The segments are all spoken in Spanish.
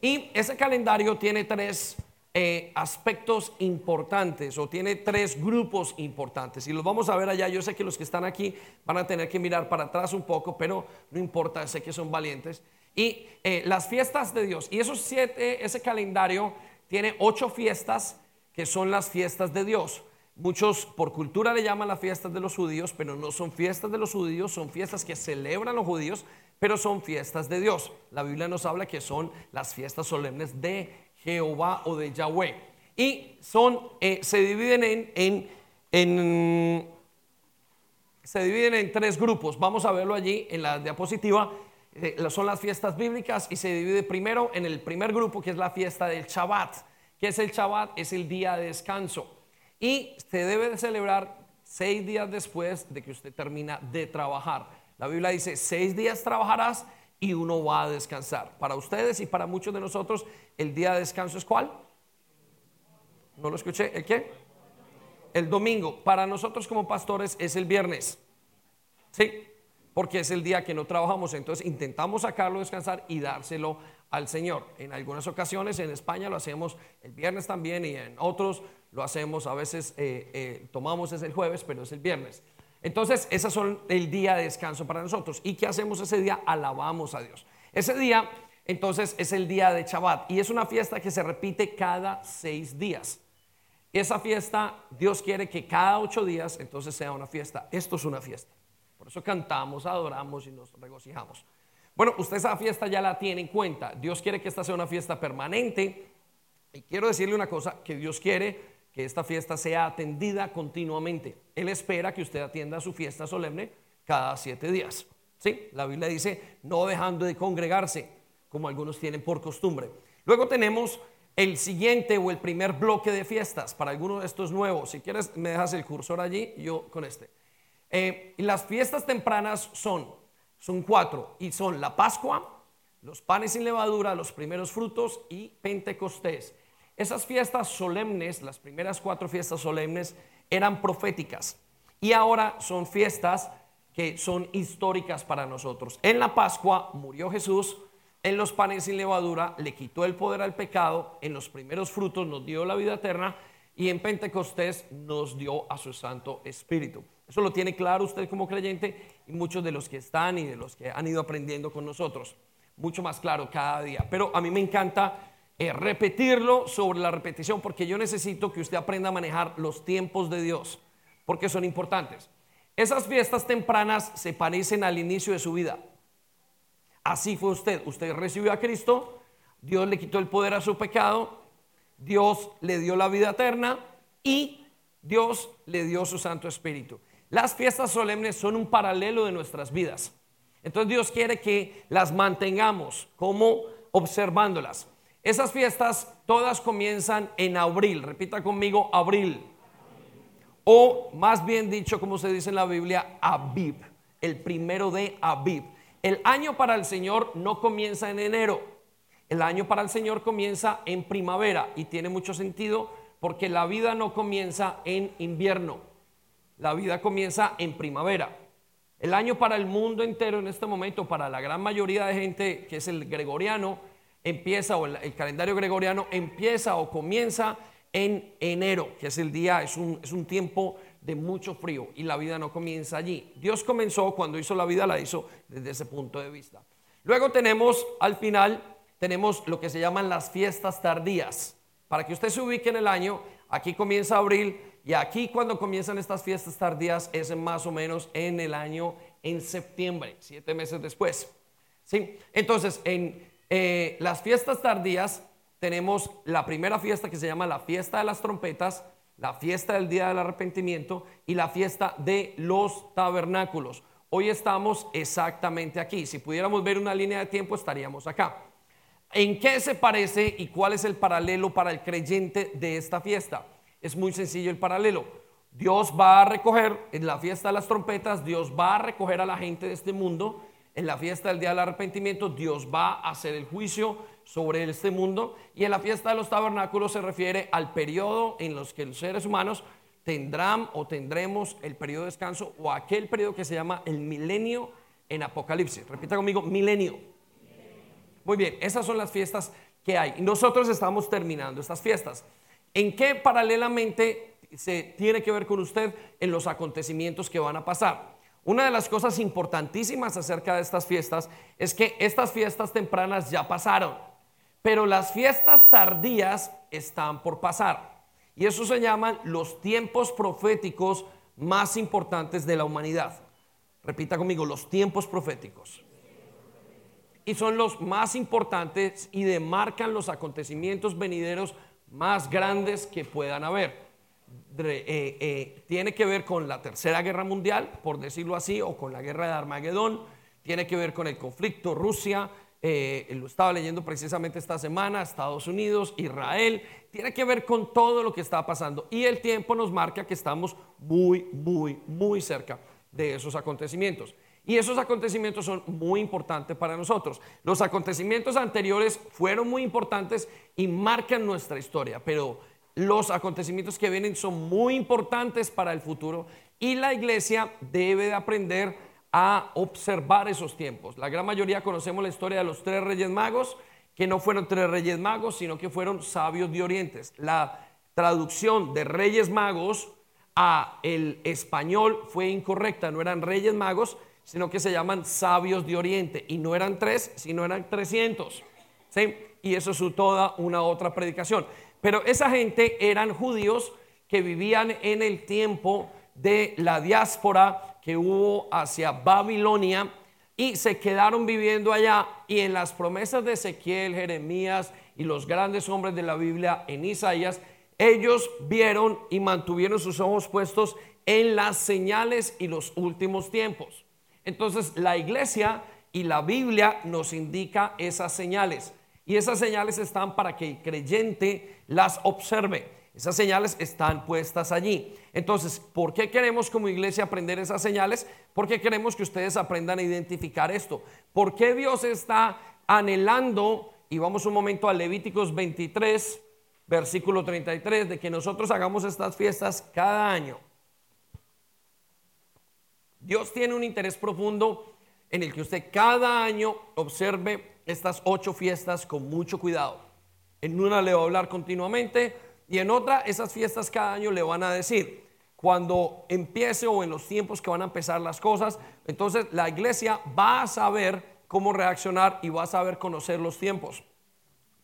Y ese calendario tiene tres eh, aspectos importantes o tiene tres grupos importantes. Y los vamos a ver allá. Yo sé que los que están aquí van a tener que mirar para atrás un poco, pero no importa, sé que son valientes. Y eh, las fiestas de Dios. Y esos siete, ese calendario tiene ocho fiestas que son las fiestas de Dios. Muchos por cultura le llaman las fiestas de los judíos, pero no son fiestas de los judíos, son fiestas que celebran los judíos, pero son fiestas de Dios. La Biblia nos habla que son las fiestas solemnes de Jehová o de Yahweh. Y son, eh, se dividen en, en, se dividen en tres grupos. Vamos a verlo allí en la diapositiva. Eh, son las fiestas bíblicas y se divide primero en el primer grupo que es la fiesta del Shabbat. ¿Qué es el Shabbat? Es el día de descanso y se debe de celebrar seis días después de que usted termina de trabajar. La Biblia dice, seis días trabajarás y uno va a descansar. Para ustedes y para muchos de nosotros, el día de descanso es cuál? ¿No lo escuché? ¿El qué? El domingo. Para nosotros como pastores es el viernes. ¿Sí? Porque es el día que no trabajamos. Entonces intentamos sacarlo, descansar y dárselo al Señor. En algunas ocasiones en España lo hacemos el viernes también y en otros lo hacemos, a veces eh, eh, tomamos es el jueves, pero es el viernes. Entonces, esos son el día de descanso para nosotros. ¿Y qué hacemos ese día? Alabamos a Dios. Ese día, entonces, es el día de Shabbat y es una fiesta que se repite cada seis días. Esa fiesta, Dios quiere que cada ocho días, entonces, sea una fiesta. Esto es una fiesta. Por eso cantamos, adoramos y nos regocijamos. Bueno, usted esa fiesta ya la tiene en cuenta. Dios quiere que esta sea una fiesta permanente. Y quiero decirle una cosa, que Dios quiere que esta fiesta sea atendida continuamente. Él espera que usted atienda su fiesta solemne cada siete días. ¿Sí? La Biblia dice, no dejando de congregarse, como algunos tienen por costumbre. Luego tenemos el siguiente o el primer bloque de fiestas. Para algunos de estos nuevos, si quieres me dejas el cursor allí, yo con este. Eh, las fiestas tempranas son, son cuatro, y son la Pascua, los panes sin levadura, los primeros frutos y Pentecostés. Esas fiestas solemnes, las primeras cuatro fiestas solemnes, eran proféticas y ahora son fiestas que son históricas para nosotros. En la Pascua murió Jesús, en los panes sin levadura le quitó el poder al pecado, en los primeros frutos nos dio la vida eterna y en Pentecostés nos dio a su Santo Espíritu. Eso lo tiene claro usted como creyente y muchos de los que están y de los que han ido aprendiendo con nosotros. Mucho más claro cada día. Pero a mí me encanta eh, repetirlo sobre la repetición, porque yo necesito que usted aprenda a manejar los tiempos de Dios, porque son importantes. Esas fiestas tempranas se parecen al inicio de su vida. Así fue usted. Usted recibió a Cristo, Dios le quitó el poder a su pecado, Dios le dio la vida eterna y Dios le dio su Santo Espíritu. Las fiestas solemnes son un paralelo de nuestras vidas. Entonces Dios quiere que las mantengamos como observándolas. Esas fiestas todas comienzan en abril, repita conmigo, abril. O más bien dicho, como se dice en la Biblia, Abib, el primero de Abib. El año para el Señor no comienza en enero, el año para el Señor comienza en primavera y tiene mucho sentido porque la vida no comienza en invierno, la vida comienza en primavera. El año para el mundo entero en este momento, para la gran mayoría de gente que es el gregoriano, empieza, o el, calendario gregoriano empieza o comienza en enero, que es el día, es un, es un tiempo de mucho frío y la vida no comienza allí. Dios comenzó cuando hizo la vida, la hizo desde ese punto de vista. Luego tenemos al final, tenemos lo que se llaman las fiestas tardías. Para que usted se ubique en el año, aquí comienza abril y aquí cuando comienzan estas fiestas tardías es más o menos en el año en septiembre, siete meses después. ¿Sí? Entonces, en eh, las fiestas tardías tenemos la primera fiesta que se llama la fiesta de las trompetas, la fiesta del día del arrepentimiento y la fiesta de los tabernáculos. Hoy estamos exactamente aquí. Si pudiéramos ver una línea de tiempo estaríamos acá. ¿En qué se parece y cuál es el paralelo para el creyente de esta fiesta? Es muy sencillo el paralelo. Dios va a recoger en la fiesta de las trompetas, Dios va a recoger a la gente de este mundo en la fiesta del día del arrepentimiento Dios va a hacer el juicio sobre este mundo y en la fiesta de los tabernáculos se refiere al periodo en los que los seres humanos tendrán o tendremos el periodo de descanso o aquel periodo que se llama el milenio en Apocalipsis. Repita conmigo, milenio. Muy bien, esas son las fiestas que hay. Y nosotros estamos terminando estas fiestas. ¿En qué paralelamente se tiene que ver con usted en los acontecimientos que van a pasar? Una de las cosas importantísimas acerca de estas fiestas es que estas fiestas tempranas ya pasaron, pero las fiestas tardías están por pasar. Y eso se llaman los tiempos proféticos más importantes de la humanidad. Repita conmigo, los tiempos proféticos. Y son los más importantes y demarcan los acontecimientos venideros más grandes que puedan haber. Eh, eh, tiene que ver con la Tercera Guerra Mundial, por decirlo así, o con la Guerra de Armagedón, tiene que ver con el conflicto Rusia, eh, lo estaba leyendo precisamente esta semana, Estados Unidos, Israel, tiene que ver con todo lo que está pasando. Y el tiempo nos marca que estamos muy, muy, muy cerca de esos acontecimientos. Y esos acontecimientos son muy importantes para nosotros. Los acontecimientos anteriores fueron muy importantes y marcan nuestra historia, pero los acontecimientos que vienen son muy importantes para el futuro y la iglesia debe de aprender a observar esos tiempos. La gran mayoría conocemos la historia de los tres reyes magos, que no fueron tres reyes magos, sino que fueron sabios de orientes. La traducción de reyes magos a el español fue incorrecta, no eran reyes magos, sino que se llaman sabios de oriente y no eran tres, sino eran trescientos. ¿sí? Y eso es toda una otra predicación. Pero esa gente eran judíos que vivían en el tiempo de la diáspora que hubo hacia Babilonia y se quedaron viviendo allá y en las promesas de Ezequiel, Jeremías y los grandes hombres de la Biblia en Isaías, ellos vieron y mantuvieron sus ojos puestos en las señales y los últimos tiempos. Entonces la iglesia y la Biblia nos indica esas señales. Y esas señales están para que el creyente las observe. Esas señales están puestas allí. Entonces, ¿por qué queremos como iglesia aprender esas señales? Porque queremos que ustedes aprendan a identificar esto. ¿Por qué Dios está anhelando, y vamos un momento a Levíticos 23, versículo 33, de que nosotros hagamos estas fiestas cada año? Dios tiene un interés profundo en el que usted cada año observe estas ocho fiestas con mucho cuidado. En una le va a hablar continuamente y en otra esas fiestas cada año le van a decir cuando empiece o en los tiempos que van a empezar las cosas, entonces la iglesia va a saber cómo reaccionar y va a saber conocer los tiempos.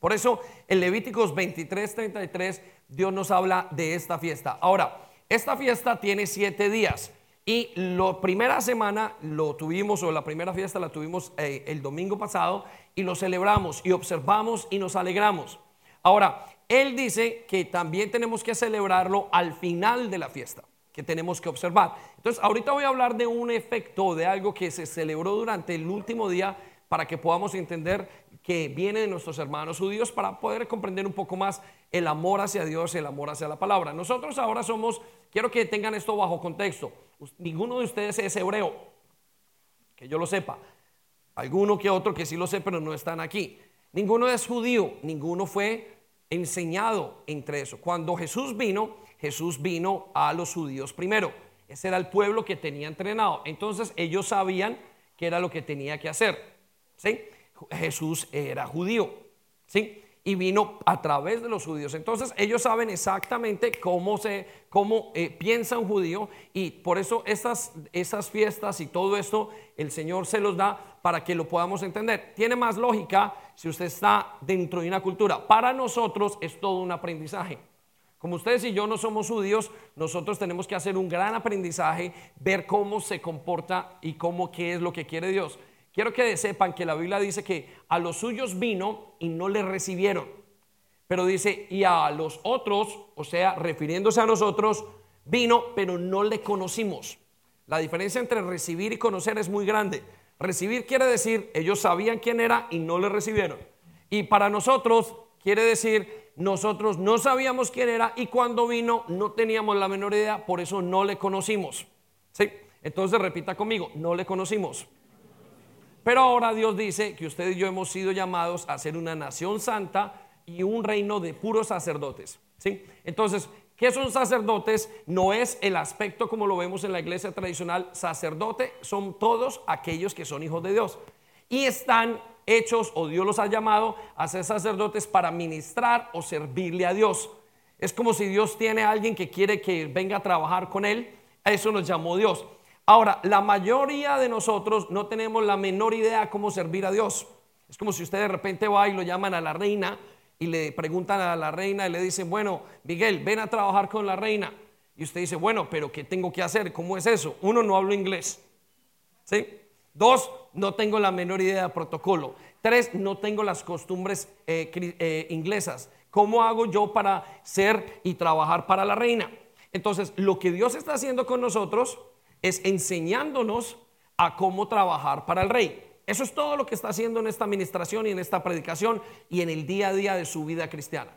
Por eso en Levíticos 23, 33 Dios nos habla de esta fiesta. Ahora, esta fiesta tiene siete días. Y la primera semana lo tuvimos, o la primera fiesta la tuvimos eh, el domingo pasado, y lo celebramos y observamos y nos alegramos. Ahora, él dice que también tenemos que celebrarlo al final de la fiesta, que tenemos que observar. Entonces, ahorita voy a hablar de un efecto, de algo que se celebró durante el último día para que podamos entender que viene de nuestros hermanos judíos para poder comprender un poco más el amor hacia Dios, el amor hacia la palabra. Nosotros ahora somos, quiero que tengan esto bajo contexto, ninguno de ustedes es hebreo, que yo lo sepa. Alguno que otro que sí lo sé, pero no están aquí. Ninguno es judío, ninguno fue enseñado entre eso. Cuando Jesús vino, Jesús vino a los judíos primero. Ese era el pueblo que tenía entrenado. Entonces ellos sabían que era lo que tenía que hacer. ¿sí? Jesús era judío. ¿sí? Y vino a través de los judíos. Entonces ellos saben exactamente cómo, se, cómo eh, piensa un judío y por eso esas, esas fiestas y todo esto el Señor se los da para que lo podamos entender. Tiene más lógica si usted está dentro de una cultura. Para nosotros es todo un aprendizaje. Como ustedes y yo no somos judíos, nosotros tenemos que hacer un gran aprendizaje, ver cómo se comporta y cómo qué es lo que quiere Dios. Quiero que sepan que la Biblia dice que a los suyos vino y no le recibieron. Pero dice, y a los otros, o sea, refiriéndose a nosotros, vino, pero no le conocimos. La diferencia entre recibir y conocer es muy grande. Recibir quiere decir, ellos sabían quién era y no le recibieron. Y para nosotros quiere decir, nosotros no sabíamos quién era y cuando vino no teníamos la menor idea, por eso no le conocimos. ¿Sí? Entonces repita conmigo, no le conocimos. Pero ahora Dios dice que usted y yo hemos sido llamados a ser una nación santa y un reino de puros sacerdotes. ¿sí? Entonces, ¿qué son sacerdotes? No es el aspecto como lo vemos en la iglesia tradicional. Sacerdote son todos aquellos que son hijos de Dios y están hechos o Dios los ha llamado a ser sacerdotes para ministrar o servirle a Dios. Es como si Dios tiene a alguien que quiere que venga a trabajar con él. A eso nos llamó Dios. Ahora, la mayoría de nosotros no tenemos la menor idea cómo servir a Dios. Es como si usted de repente va y lo llaman a la reina y le preguntan a la reina y le dicen, bueno, Miguel, ven a trabajar con la reina. Y usted dice, bueno, pero ¿qué tengo que hacer? ¿Cómo es eso? Uno, no hablo inglés. ¿Sí? Dos, no tengo la menor idea de protocolo. Tres, no tengo las costumbres eh, eh, inglesas. ¿Cómo hago yo para ser y trabajar para la reina? Entonces, lo que Dios está haciendo con nosotros es enseñándonos a cómo trabajar para el rey. Eso es todo lo que está haciendo en esta administración y en esta predicación y en el día a día de su vida cristiana.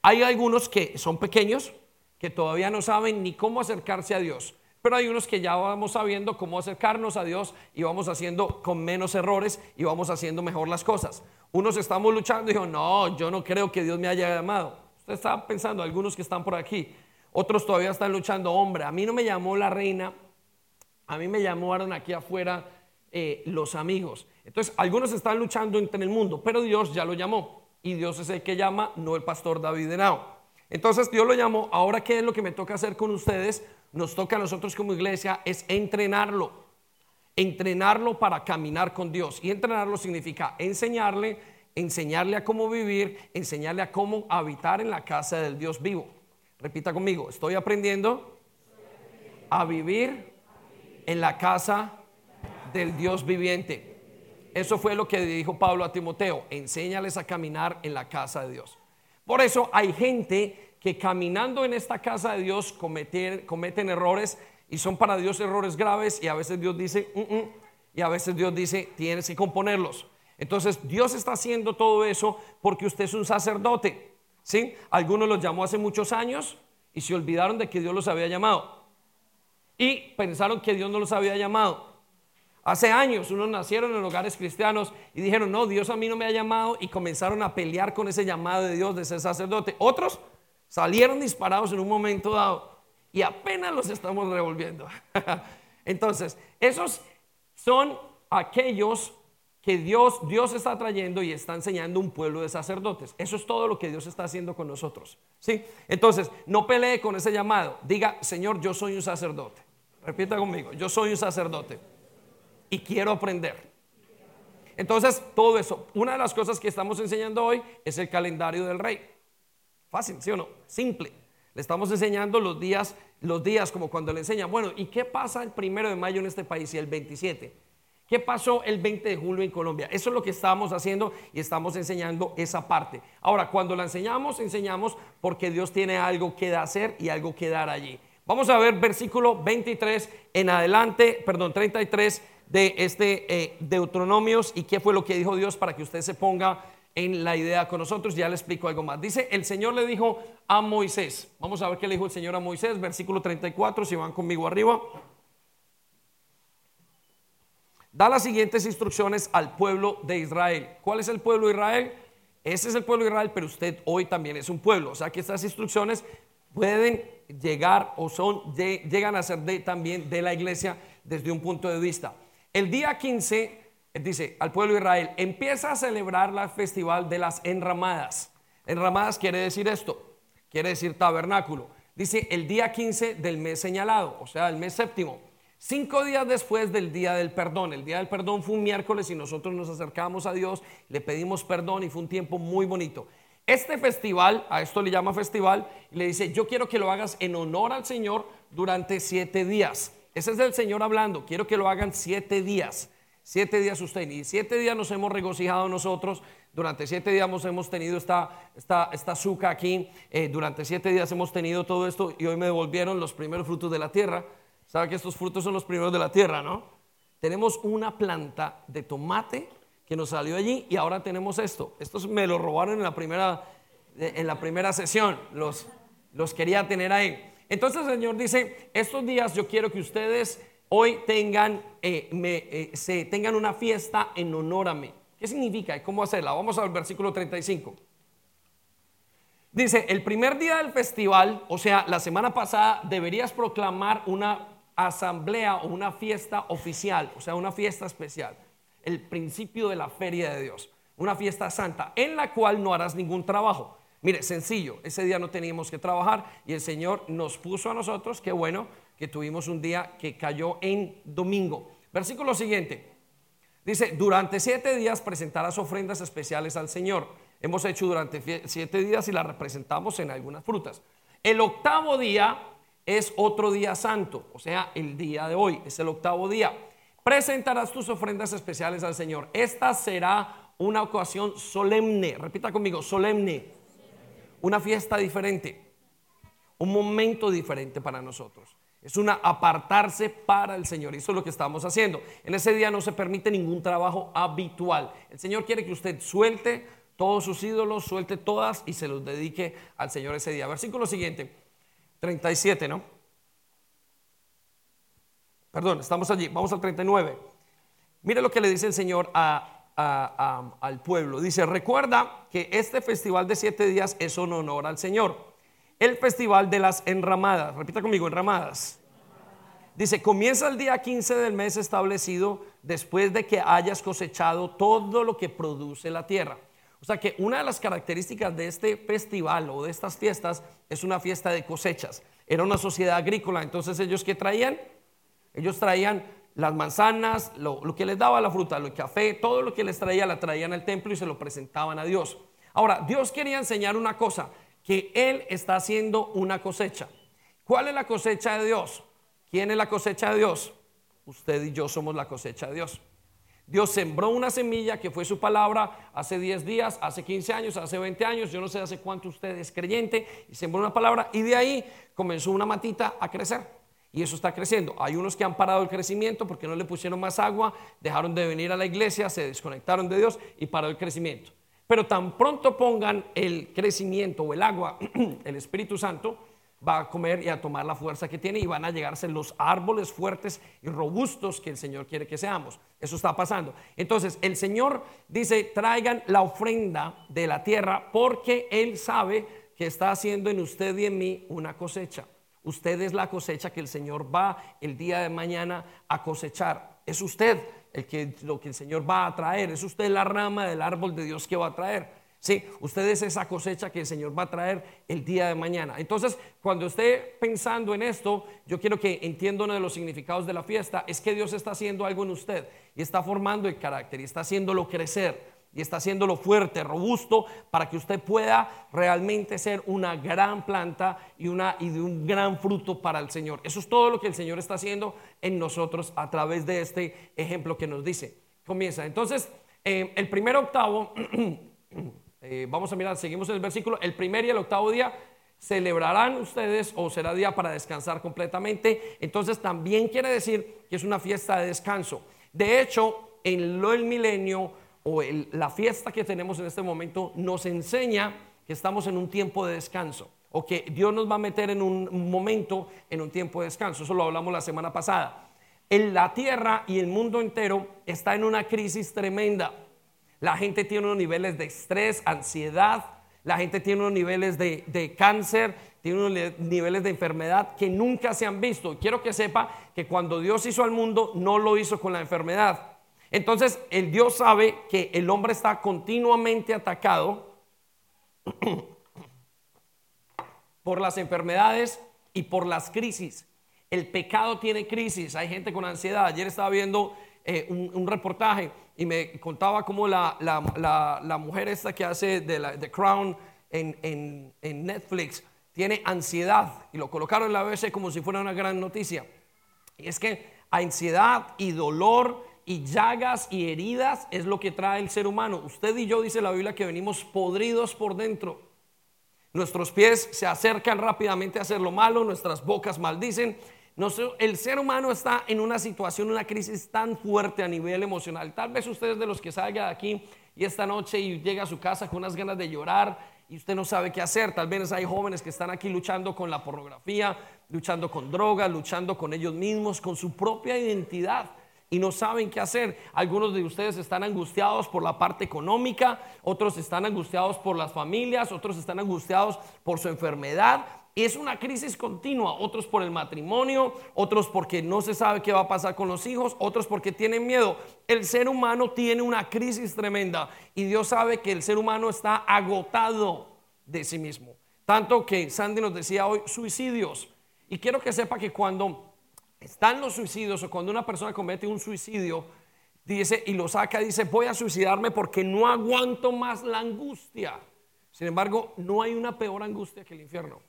Hay algunos que son pequeños, que todavía no saben ni cómo acercarse a Dios, pero hay unos que ya vamos sabiendo cómo acercarnos a Dios y vamos haciendo con menos errores y vamos haciendo mejor las cosas. Unos estamos luchando y dijo, no, yo no creo que Dios me haya llamado. Usted está pensando, algunos que están por aquí, otros todavía están luchando, hombre, a mí no me llamó la reina, a mí me llamaron aquí afuera eh, los amigos. Entonces, algunos están luchando entre el mundo, pero Dios ya lo llamó. Y Dios es el que llama, no el pastor David de Nao. Entonces, Dios lo llamó. Ahora, ¿qué es lo que me toca hacer con ustedes? Nos toca a nosotros como iglesia es entrenarlo. Entrenarlo para caminar con Dios. Y entrenarlo significa enseñarle, enseñarle a cómo vivir, enseñarle a cómo habitar en la casa del Dios vivo. Repita conmigo, estoy aprendiendo a vivir en la casa del Dios viviente. Eso fue lo que dijo Pablo a Timoteo, enséñales a caminar en la casa de Dios. Por eso hay gente que caminando en esta casa de Dios cometen, cometen errores y son para Dios errores graves y a veces Dios dice, mm, mm", y a veces Dios dice, tienes que componerlos. Entonces Dios está haciendo todo eso porque usted es un sacerdote. ¿sí? Algunos los llamó hace muchos años y se olvidaron de que Dios los había llamado. Y pensaron que Dios no los había llamado. Hace años unos nacieron en hogares cristianos y dijeron, no, Dios a mí no me ha llamado y comenzaron a pelear con ese llamado de Dios de ser sacerdote. Otros salieron disparados en un momento dado y apenas los estamos revolviendo. Entonces, esos son aquellos que Dios, Dios está trayendo y está enseñando un pueblo de sacerdotes. Eso es todo lo que Dios está haciendo con nosotros. ¿sí? Entonces, no pelee con ese llamado. Diga, Señor, yo soy un sacerdote. Repita conmigo, yo soy un sacerdote y quiero aprender. Entonces, todo eso, una de las cosas que estamos enseñando hoy es el calendario del rey. Fácil, ¿sí o no? Simple. Le estamos enseñando los días, los días como cuando le enseñan, bueno, ¿y qué pasa el primero de mayo en este país y el 27? ¿Qué pasó el 20 de julio en Colombia? Eso es lo que estamos haciendo y estamos enseñando esa parte. Ahora, cuando la enseñamos, enseñamos porque Dios tiene algo que hacer y algo que dar allí. Vamos a ver versículo 23 en adelante, perdón, 33 de este eh, Deuteronomios y qué fue lo que dijo Dios para que usted se ponga en la idea con nosotros. Ya le explico algo más. Dice, el Señor le dijo a Moisés. Vamos a ver qué le dijo el Señor a Moisés, versículo 34, si van conmigo arriba. Da las siguientes instrucciones al pueblo de Israel. ¿Cuál es el pueblo de Israel? Ese es el pueblo de Israel, pero usted hoy también es un pueblo. O sea que estas instrucciones pueden llegar o son, llegan a ser también de la iglesia desde un punto de vista. El día 15, dice al pueblo de Israel, empieza a celebrar la festival de las enramadas. Enramadas quiere decir esto, quiere decir tabernáculo. Dice el día 15 del mes señalado, o sea, el mes séptimo. Cinco días después del día del perdón. El día del perdón fue un miércoles y nosotros nos acercamos a Dios, le pedimos perdón y fue un tiempo muy bonito. Este festival, a esto le llama festival, le dice, yo quiero que lo hagas en honor al Señor durante siete días. Ese es el Señor hablando. Quiero que lo hagan siete días. Siete días usted. Y siete días nos hemos regocijado nosotros. Durante siete días hemos tenido esta, esta, esta azúcar aquí. Eh, durante siete días hemos tenido todo esto. Y hoy me devolvieron los primeros frutos de la tierra. ¿Sabe que estos frutos son los primeros de la tierra, no? Tenemos una planta de tomate que nos salió allí. Y ahora tenemos esto. Estos me lo robaron en la primera, en la primera sesión. Los, los quería tener ahí. Entonces el Señor dice, estos días yo quiero que ustedes hoy tengan, eh, eh, se tengan una fiesta en honor a mí. ¿Qué significa y cómo hacerla? Vamos al versículo 35. Dice, el primer día del festival, o sea, la semana pasada, deberías proclamar una asamblea o una fiesta oficial, o sea, una fiesta especial. El principio de la feria de Dios, una fiesta santa en la cual no harás ningún trabajo. Mire, sencillo, ese día no teníamos que trabajar y el Señor nos puso a nosotros, qué bueno que tuvimos un día que cayó en domingo. Versículo siguiente. Dice, durante siete días presentarás ofrendas especiales al Señor. Hemos hecho durante siete días y las representamos en algunas frutas. El octavo día es otro día santo, o sea, el día de hoy, es el octavo día. Presentarás tus ofrendas especiales al Señor. Esta será una ocasión solemne, repita conmigo, solemne una fiesta diferente, un momento diferente para nosotros. Es una apartarse para el Señor. Eso es lo que estamos haciendo. En ese día no se permite ningún trabajo habitual. El Señor quiere que usted suelte todos sus ídolos, suelte todas y se los dedique al Señor ese día. Versículo siguiente, 37, ¿no? Perdón, estamos allí. Vamos al 39. Mire lo que le dice el Señor al pueblo. Dice, recuerda que este festival de siete días es un honor al Señor. El festival de las enramadas, repita conmigo, enramadas. Dice, comienza el día 15 del mes establecido después de que hayas cosechado todo lo que produce la tierra. O sea que una de las características de este festival o de estas fiestas es una fiesta de cosechas. Era una sociedad agrícola, entonces ellos que traían? Ellos traían las manzanas, lo, que les daba la fruta, el café, todo lo que les traía, la traían al templo y se lo presentaban a Dios. Ahora, Dios quería enseñar una cosa, que Él está haciendo una cosecha. ¿Cuál es la cosecha de Dios? ¿Quién es la cosecha de Dios? Usted y yo somos la cosecha de Dios. Dios sembró una semilla que fue su palabra hace 10 días, hace 15 años, hace 20 años, yo no sé hace cuánto usted es creyente, y sembró una palabra y de ahí comenzó una matita a crecer y eso está creciendo. Hay unos que han parado el crecimiento porque no le pusieron más agua, dejaron de venir a la iglesia, se desconectaron de Dios y paró el crecimiento. Pero tan pronto pongan el crecimiento o el agua, el Espíritu Santo va a comer y a tomar la fuerza que tiene y van a llegarse los árboles fuertes y robustos que el Señor quiere que seamos. Eso está pasando. Entonces el Señor dice, traigan la ofrenda de la tierra porque Él sabe que está haciendo en usted y en mí una cosecha. Usted es la cosecha que el Señor va el día de mañana a cosechar. Es usted el que lo que el Señor va a traer. Es usted la rama del árbol de Dios que va a traer. Sí, usted es esa cosecha que el Señor va a traer el día de mañana. Entonces, cuando esté pensando en esto, yo quiero que entienda uno de los significados de la fiesta, es que Dios está haciendo algo en usted y está formando el carácter y está haciéndolo crecer y está haciéndolo fuerte, robusto, para que usted pueda realmente ser una gran planta y, una, y de un gran fruto para el Señor. Eso es todo lo que el Señor está haciendo en nosotros a través de este ejemplo que nos dice. Comienza. Entonces, eh, el primer octavo, eh, vamos a mirar, seguimos el versículo, el primer y el octavo día celebrarán ustedes o será día para descansar completamente. Entonces también quiere decir que es una fiesta de descanso. De hecho, en lo del milenio, o la fiesta que tenemos en este momento nos enseña que estamos en un tiempo de descanso o que Dios nos va a meter en un momento, en un tiempo de descanso. Eso lo hablamos la semana pasada. En la tierra y el mundo entero está en una crisis tremenda. La gente tiene unos niveles de estrés, ansiedad, la gente tiene unos niveles de, de cáncer, tiene unos niveles de enfermedad que nunca se han visto. Quiero que sepa que cuando Dios hizo al mundo, no lo hizo con la enfermedad. Entonces, el Dios sabe que el hombre está continuamente atacado por las enfermedades y por las crisis. El pecado tiene crisis, hay gente con ansiedad. Ayer estaba viendo eh, un, reportaje y me contaba cómo la, mujer esta que hace de la Crown en, en, Netflix tiene ansiedad y lo colocaron en la BBC como si fuera una gran noticia. Y es que ansiedad y dolor y llagas y heridas es lo que trae el ser humano. Usted y yo dice la Biblia que venimos podridos por dentro. Nuestros pies se acercan rápidamente a hacer lo malo, nuestras bocas maldicen. El ser humano está en una situación, una crisis tan fuerte a nivel emocional. Tal vez usted es de los que salga de aquí y esta noche y llega a su casa con unas ganas de llorar y usted no sabe qué hacer. Tal vez hay jóvenes que están aquí luchando con la pornografía, luchando con drogas, luchando con ellos mismos, con su propia identidad y no saben qué hacer. Algunos de ustedes están angustiados por la parte económica, otros están angustiados por las familias, otros están angustiados por su enfermedad es una crisis continua, otros por el matrimonio, otros porque no se sabe qué va a pasar con los hijos, otros porque tienen miedo. El ser humano tiene una crisis tremenda y Dios sabe que el ser humano está agotado de sí mismo. Tanto que Sandy nos decía hoy suicidios. Y quiero que sepa que cuando están los suicidios o cuando una persona comete un suicidio, dice y lo saca, dice, voy a suicidarme porque no aguanto más la angustia. Sin embargo, no hay una peor angustia que el infierno.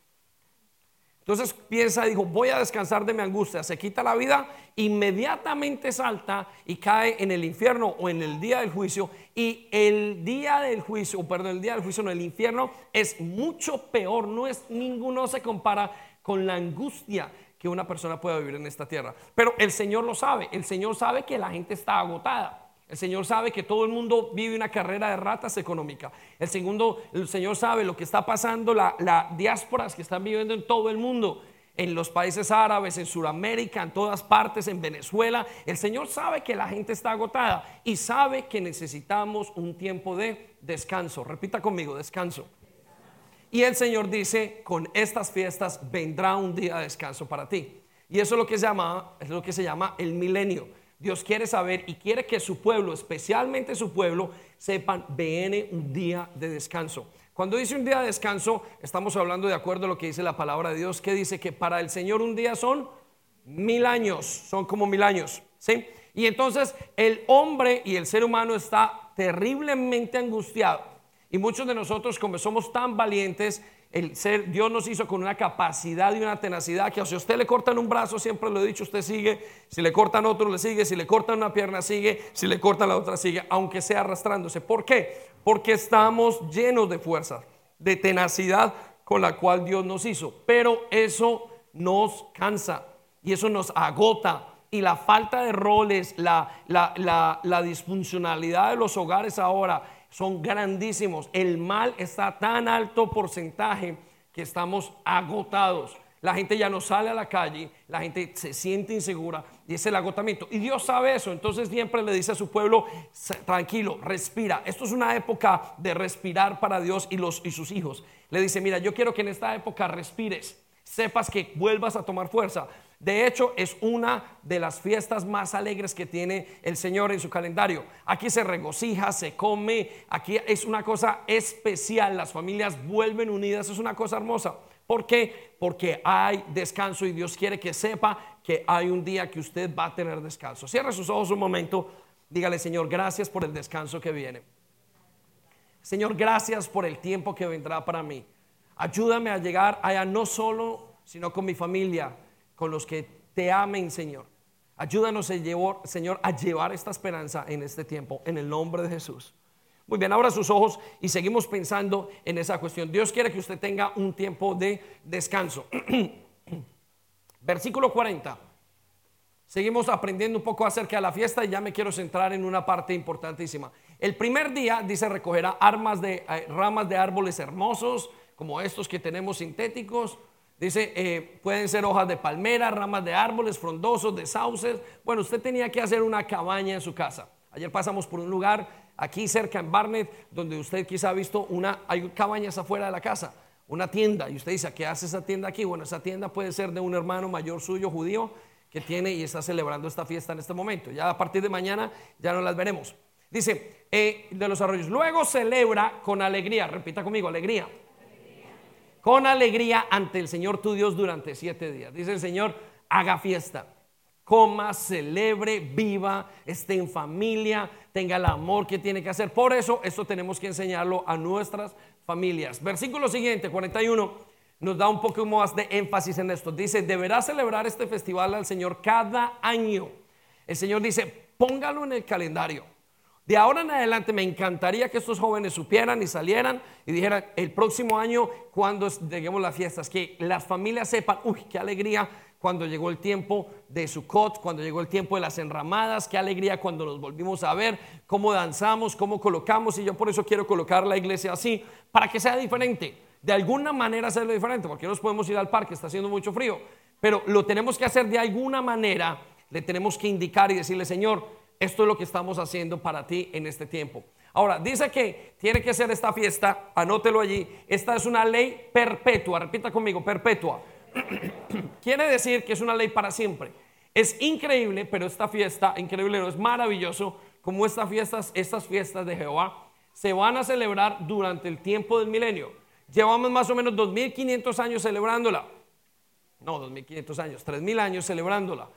Entonces piensa, dijo, voy a descansar de mi angustia, se quita la vida, inmediatamente salta y cae en el infierno o en el día del juicio. Y el día del juicio, perdón, el día del juicio, no, el infierno es mucho peor, no es ninguno se compara con la angustia que una persona pueda vivir en esta tierra. Pero el Señor lo sabe, el Señor sabe que la gente está agotada. El Señor sabe que todo el mundo vive una carrera de ratas económica. El segundo, el Señor sabe lo que está pasando, las la diásporas que están viviendo en todo el mundo, en los países árabes, en Sudamérica, en todas partes, en Venezuela. El Señor sabe que la gente está agotada y sabe que necesitamos un tiempo de descanso. Repita conmigo, descanso. Y el Señor dice, con estas fiestas vendrá un día de descanso para ti. Y eso es lo que se llama, el milenio. Dios quiere saber y quiere que su pueblo, especialmente su pueblo, sepan, viene un día de descanso. Cuando dice un día de descanso, estamos hablando de acuerdo a lo que dice la palabra de Dios, que dice que para el Señor un día son mil años, son como mil años, ¿sí? Y entonces el hombre y el ser humano está terriblemente angustiado. Y muchos de nosotros, como somos tan valientes, el ser, Dios nos hizo con una capacidad y una tenacidad que si a usted le cortan un brazo, siempre lo he dicho, usted sigue, si le cortan otro, le sigue, si le cortan una pierna, sigue, si le cortan la otra, sigue, aunque sea arrastrándose. ¿Por qué? Porque estamos llenos de fuerza, de tenacidad con la cual Dios nos hizo. Pero eso nos cansa y eso nos agota. Y la falta de roles, la, disfuncionalidad de los hogares ahora, son grandísimos. El mal está tan alto porcentaje que estamos agotados. La gente ya no sale a la calle, la gente se siente insegura y es el agotamiento. Y Dios sabe eso, entonces siempre le dice a su pueblo, tranquilo, respira. Esto es una época de respirar para Dios y, los, y sus hijos. Le dice, mira, yo quiero que en esta época respires, sepas que vuelvas a tomar fuerza. De hecho, es una de las fiestas más alegres que tiene el Señor en su calendario. Aquí se regocija, se come, aquí es una cosa especial, las familias vuelven unidas, es una cosa hermosa. ¿Por qué? Porque hay descanso y Dios quiere que sepa que hay un día que usted va a tener descanso. Cierra sus ojos un momento, dígale Señor, gracias por el descanso que viene. Señor, gracias por el tiempo que vendrá para mí. Ayúdame a llegar allá no solo, sino con mi familia con los que te amen, Señor. Ayúdanos, Señor, a llevar esta esperanza en este tiempo, en el nombre de Jesús. Muy bien, ahora sus ojos y seguimos pensando en esa cuestión. Dios quiere que usted tenga un tiempo de descanso. Versículo 40. Seguimos aprendiendo un poco acerca de la fiesta y ya me quiero centrar en una parte importantísima. El primer día dice recogerá armas de eh, ramas de árboles hermosos como estos que tenemos sintéticos, Dice, eh, pueden ser hojas de palmera, ramas de árboles, frondosos, de sauces. Bueno, usted tenía que hacer una cabaña en su casa. Ayer pasamos por un lugar aquí cerca en Barnet, donde usted quizá ha visto una, hay cabañas afuera de la casa, una tienda. Y usted dice, ¿qué hace esa tienda aquí? Bueno, esa tienda puede ser de un hermano mayor suyo judío que tiene y está celebrando esta fiesta en este momento. Ya a partir de mañana ya no las veremos. Dice, eh, de los arroyos. Luego celebra con alegría, repita conmigo, alegría con alegría ante el Señor tu Dios durante siete días. Dice el Señor, haga fiesta, coma, celebre, viva, esté en familia, tenga el amor que tiene que hacer. Por eso, esto tenemos que enseñarlo a nuestras familias. Versículo siguiente, 41, nos da un poco más de énfasis en esto. Dice, deberá celebrar este festival al Señor cada año. El Señor dice, póngalo en el calendario. De ahora en adelante me encantaría que estos jóvenes supieran y salieran y dijeran el próximo año cuando lleguemos las fiestas, que las familias sepan, uy, qué alegría cuando llegó el tiempo de Sukkot, cuando llegó el tiempo de las enramadas, qué alegría cuando nos volvimos a ver, cómo danzamos, cómo colocamos, y yo por eso quiero colocar la iglesia así, para que sea diferente, de alguna manera hacerlo diferente, porque no nos podemos ir al parque, está haciendo mucho frío, pero lo tenemos que hacer de alguna manera, le tenemos que indicar y decirle, Señor, esto es lo que estamos haciendo para ti en este tiempo. Ahora, dice que tiene que ser esta fiesta, anótelo allí, esta es una ley perpetua, repita conmigo, perpetua. Quiere decir que es una ley para siempre. Es increíble, pero esta fiesta, increíble, no es maravilloso, como estas fiestas, estas fiestas de Jehová se van a celebrar durante el tiempo del milenio. Llevamos más o menos 2500 años celebrándola. No, 2500 años, 3000 años celebrándola.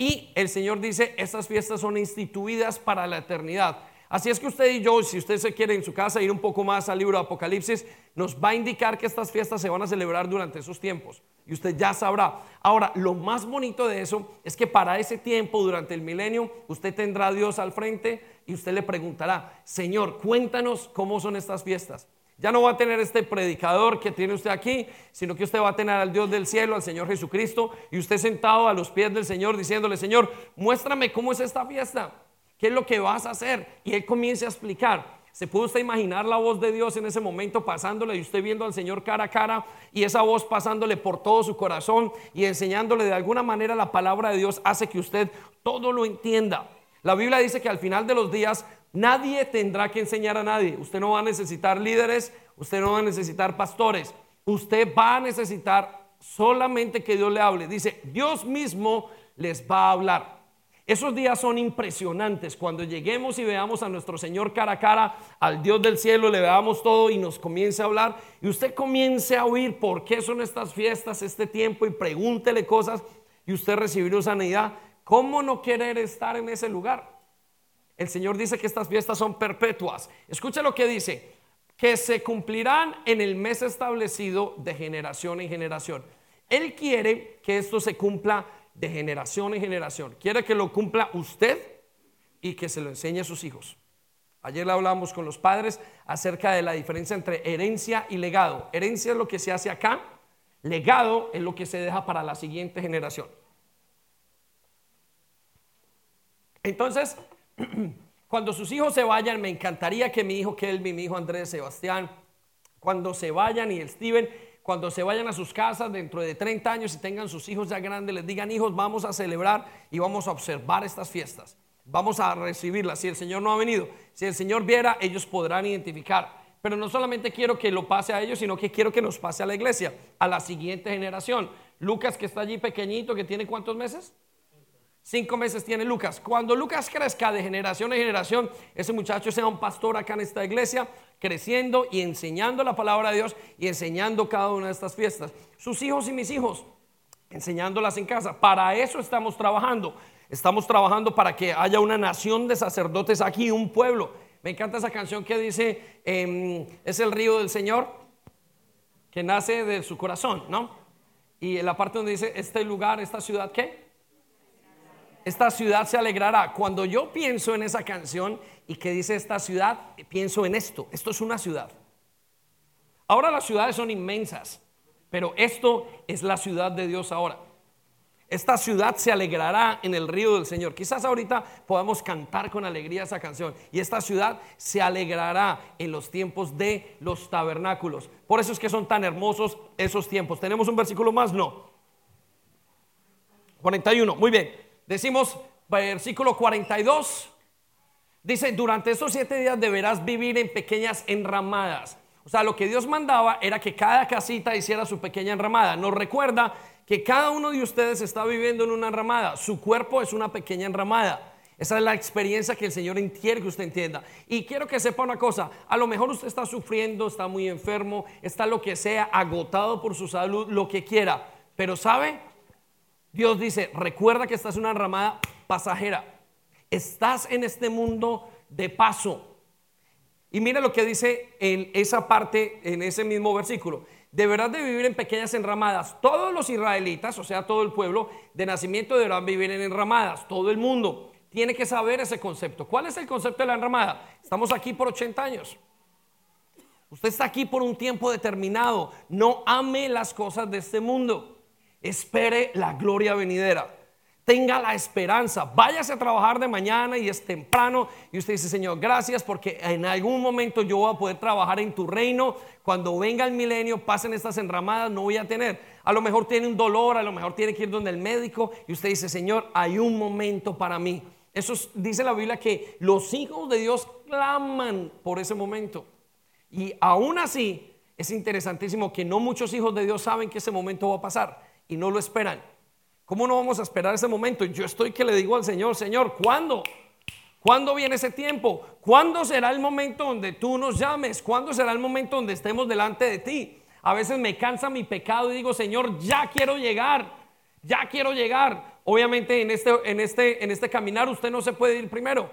Y el Señor dice, estas fiestas son instituidas para la eternidad. Así es que usted y yo, si usted se quiere en su casa ir un poco más al libro de Apocalipsis, nos va a indicar que estas fiestas se van a celebrar durante esos tiempos. Y usted ya sabrá. Ahora, lo más bonito de eso es que para ese tiempo, durante el milenio, usted tendrá a Dios al frente y usted le preguntará, Señor, cuéntanos cómo son estas fiestas. Ya no va a tener este predicador que tiene usted aquí, sino que usted va a tener al Dios del cielo, al Señor Jesucristo, y usted sentado a los pies del Señor diciéndole, Señor, muéstrame cómo es esta fiesta. ¿Qué es lo que vas a hacer? Y él comienza a explicar. ¿Se puede usted imaginar la voz de Dios en ese momento pasándole y usted viendo al Señor cara a cara y esa voz pasándole por todo su corazón y enseñándole de alguna manera la palabra de Dios hace que usted todo lo entienda? La Biblia dice que al final de los días nadie tendrá que enseñar a nadie. Usted no va a necesitar líderes, usted no va a necesitar pastores. Usted va a necesitar solamente que Dios le hable. Dice, Dios mismo les va a hablar. Esos días son impresionantes cuando lleguemos y veamos a nuestro Señor cara a cara, al Dios del cielo, le veamos todo y nos comience a hablar y usted comience a oír por qué son estas fiestas, este tiempo y pregúntele cosas y usted recibirá sanidad. ¿Cómo no querer estar en ese lugar? El Señor dice que estas fiestas son perpetuas. Escuche lo que dice, que se cumplirán en el mes establecido de generación en generación. Él quiere que esto se cumpla de generación en generación. Quiere que lo cumpla usted y que se lo enseñe a sus hijos. Ayer hablamos con los padres acerca de la diferencia entre herencia y legado. Herencia es lo que se hace acá, legado es lo que se deja para la siguiente generación. Entonces, cuando sus hijos se vayan, me encantaría que mi hijo Kelvin, mi hijo Andrés Sebastián, cuando se vayan y el Steven, cuando se vayan a sus casas dentro de 30 años y tengan sus hijos ya grandes, les digan, hijos, vamos a celebrar y vamos a observar estas fiestas. Vamos a recibirlas. Si el Señor no ha venido, si el Señor viera, ellos podrán identificar. Pero no solamente quiero que lo pase a ellos, sino que quiero que nos pase a la iglesia, a la siguiente generación. Lucas, que está allí pequeñito, que tiene cuántos meses? Cinco meses tiene Lucas. Cuando Lucas crezca de generación en generación, ese muchacho sea un pastor acá en esta iglesia, creciendo y enseñando la palabra de Dios y enseñando cada una de estas fiestas. Sus hijos y mis hijos, enseñándolas en casa. Para eso estamos trabajando. Estamos trabajando para que haya una nación de sacerdotes aquí, un pueblo. Me encanta esa canción que dice, em, es el río del Señor que nace de su corazón, ¿no? Y la parte donde dice, este lugar, esta ciudad, ¿qué? Esta ciudad se alegrará. Cuando yo pienso en esa canción y que dice esta ciudad, pienso en esto. Esto es una ciudad. Ahora las ciudades son inmensas, pero esto es la ciudad de Dios ahora. Esta ciudad se alegrará en el río del Señor. Quizás ahorita podamos cantar con alegría esa canción. Y esta ciudad se alegrará en los tiempos de los tabernáculos. Por eso es que son tan hermosos esos tiempos. ¿Tenemos un versículo más? No. 41. Muy bien. Decimos, versículo 42, dice, durante esos siete días deberás vivir en pequeñas enramadas. O sea, lo que Dios mandaba era que cada casita hiciera su pequeña enramada. Nos recuerda que cada uno de ustedes está viviendo en una enramada. Su cuerpo es una pequeña enramada. Esa es la experiencia que el Señor quiere que usted entienda. Y quiero que sepa una cosa, a lo mejor usted está sufriendo, está muy enfermo, está lo que sea, agotado por su salud, lo que quiera. Pero ¿sabe? Dios dice, recuerda que estás en una ramada pasajera. Estás en este mundo de paso. Y mira lo que dice en esa parte, en ese mismo versículo. Deberás de vivir en pequeñas enramadas. Todos los israelitas, o sea, todo el pueblo de nacimiento deberán vivir en enramadas. Todo el mundo tiene que saber ese concepto. ¿Cuál es el concepto de la enramada? Estamos aquí por 80 años. Usted está aquí por un tiempo determinado. No ame las cosas de este mundo. Espere la gloria venidera. Tenga la esperanza. Váyase a trabajar de mañana y es temprano. Y usted dice, Señor, gracias porque en algún momento yo voy a poder trabajar en tu reino. Cuando venga el milenio, pasen estas enramadas, no voy a tener. A lo mejor tiene un dolor, a lo mejor tiene que ir donde el médico. Y usted dice, Señor, hay un momento para mí. Eso dice la Biblia que los hijos de Dios claman por ese momento. Y aún así, es interesantísimo que no muchos hijos de Dios saben que ese momento va a pasar y no lo esperan. ¿Cómo no vamos a esperar ese momento? Yo estoy que le digo al Señor, Señor, ¿cuándo? ¿Cuándo viene ese tiempo? ¿Cuándo será el momento donde tú nos llames? ¿Cuándo será el momento donde estemos delante de ti? A veces me cansa mi pecado y digo, Señor, ya quiero llegar, ya quiero llegar. Obviamente en este, en este, en este caminar usted no se puede ir primero.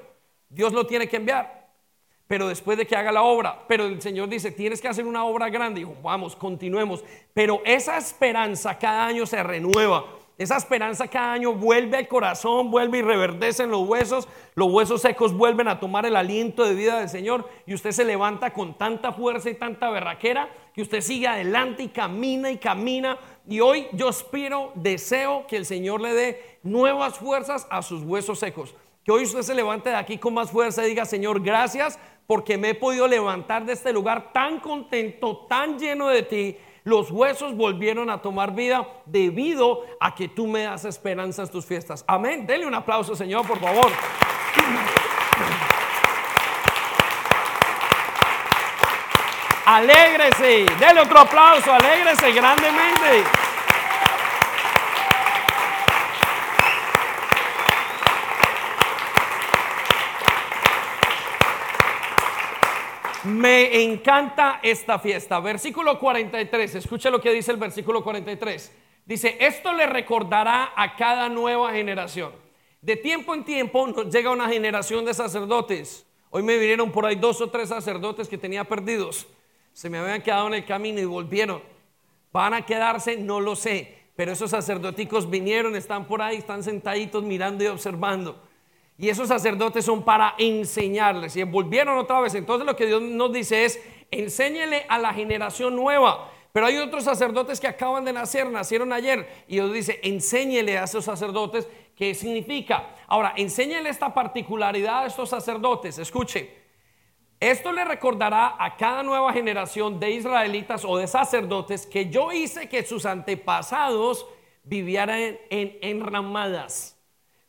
Dios lo tiene que enviar. Pero después de que haga la obra, pero el Señor dice, tienes que hacer una obra grande. Y digo, vamos, continuemos. Pero esa esperanza cada año se renueva. Esa esperanza cada año vuelve al corazón, vuelve y reverdece en los huesos. Los huesos secos vuelven a tomar el aliento de vida del Señor y usted se levanta con tanta fuerza y tanta berraquera que usted sigue adelante y camina y camina. Y hoy yo aspiro, deseo que el Señor le dé nuevas fuerzas a sus huesos secos. Que hoy usted se levante de aquí con más fuerza y diga, Señor, gracias porque me he podido levantar de este lugar tan contento, tan lleno de ti los huesos volvieron a tomar vida debido a que tú me das esperanza en tus fiestas. Amén. Dele un aplauso, Señor, por favor. Alégrese, dele otro aplauso, alégrese grandemente. Me encanta esta fiesta. Versículo 43, escuche lo que dice el versículo 43. Dice, esto le recordará a cada nueva generación. De tiempo en tiempo llega una generación de sacerdotes. Hoy me vinieron por ahí dos o tres sacerdotes que tenía perdidos. Se me habían quedado en el camino y volvieron. ¿Van a quedarse? No lo sé. Pero esos sacerdoticos vinieron, están por ahí, están sentaditos mirando y observando. Y esos sacerdotes son para enseñarles. Y volvieron otra vez. Entonces lo que Dios nos dice es, enséñele a la generación nueva. Pero hay otros sacerdotes que acaban de nacer, nacieron ayer. Y Dios dice, enséñele a esos sacerdotes qué significa. Ahora, enséñele esta particularidad a estos sacerdotes. Escuche, esto le recordará a cada nueva generación de israelitas o de sacerdotes que yo hice que sus antepasados vivieran en, enramadas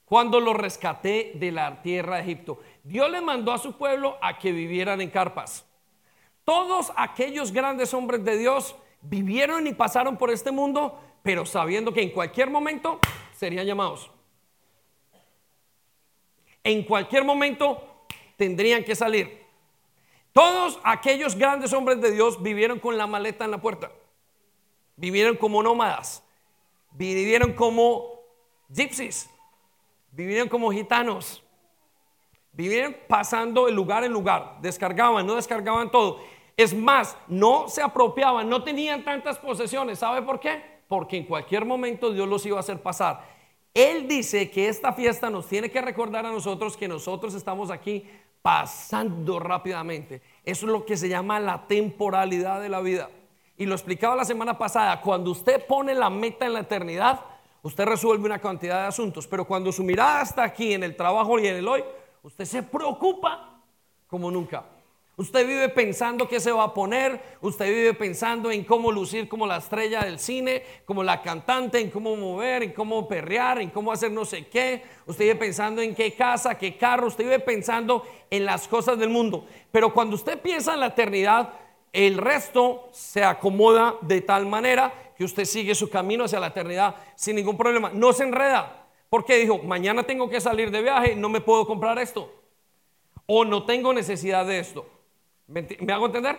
cuando lo rescaté de la tierra de Egipto. Dios le mandó a su pueblo a que vivieran en carpas. Todos aquellos grandes hombres de Dios vivieron y pasaron por este mundo, pero sabiendo que en cualquier momento serían llamados. En cualquier momento tendrían que salir. Todos aquellos grandes hombres de Dios vivieron con la maleta en la puerta. Vivieron como nómadas. Vivieron como gypsies Vivieron como gitanos. Vivieron pasando de lugar en lugar. Descargaban, no descargaban todo. Es más, no se apropiaban, no tenían tantas posesiones. ¿Sabe por qué? Porque en cualquier momento Dios los iba a hacer pasar. Él dice que esta fiesta nos tiene que recordar a nosotros que nosotros estamos aquí pasando rápidamente. Eso es lo que se llama la temporalidad de la vida. Y lo explicaba la semana pasada, cuando usted pone la meta en la eternidad, usted resuelve una cantidad de asuntos, pero cuando su mirada está aquí en el trabajo y en el hoy, usted se preocupa como nunca. Usted vive pensando qué se va a poner, usted vive pensando en cómo lucir como la estrella del cine, como la cantante, en cómo mover, en cómo perrear, en cómo hacer no sé qué. Usted vive pensando en qué casa, qué carro, usted vive pensando en las cosas del mundo. Pero cuando usted piensa en la eternidad, el resto se acomoda de tal manera que usted sigue su camino hacia la eternidad sin ningún problema. No se enreda. Porque dijo, mañana tengo que salir de viaje, no me puedo comprar esto. O no tengo necesidad de esto. ¿Me, hago entender?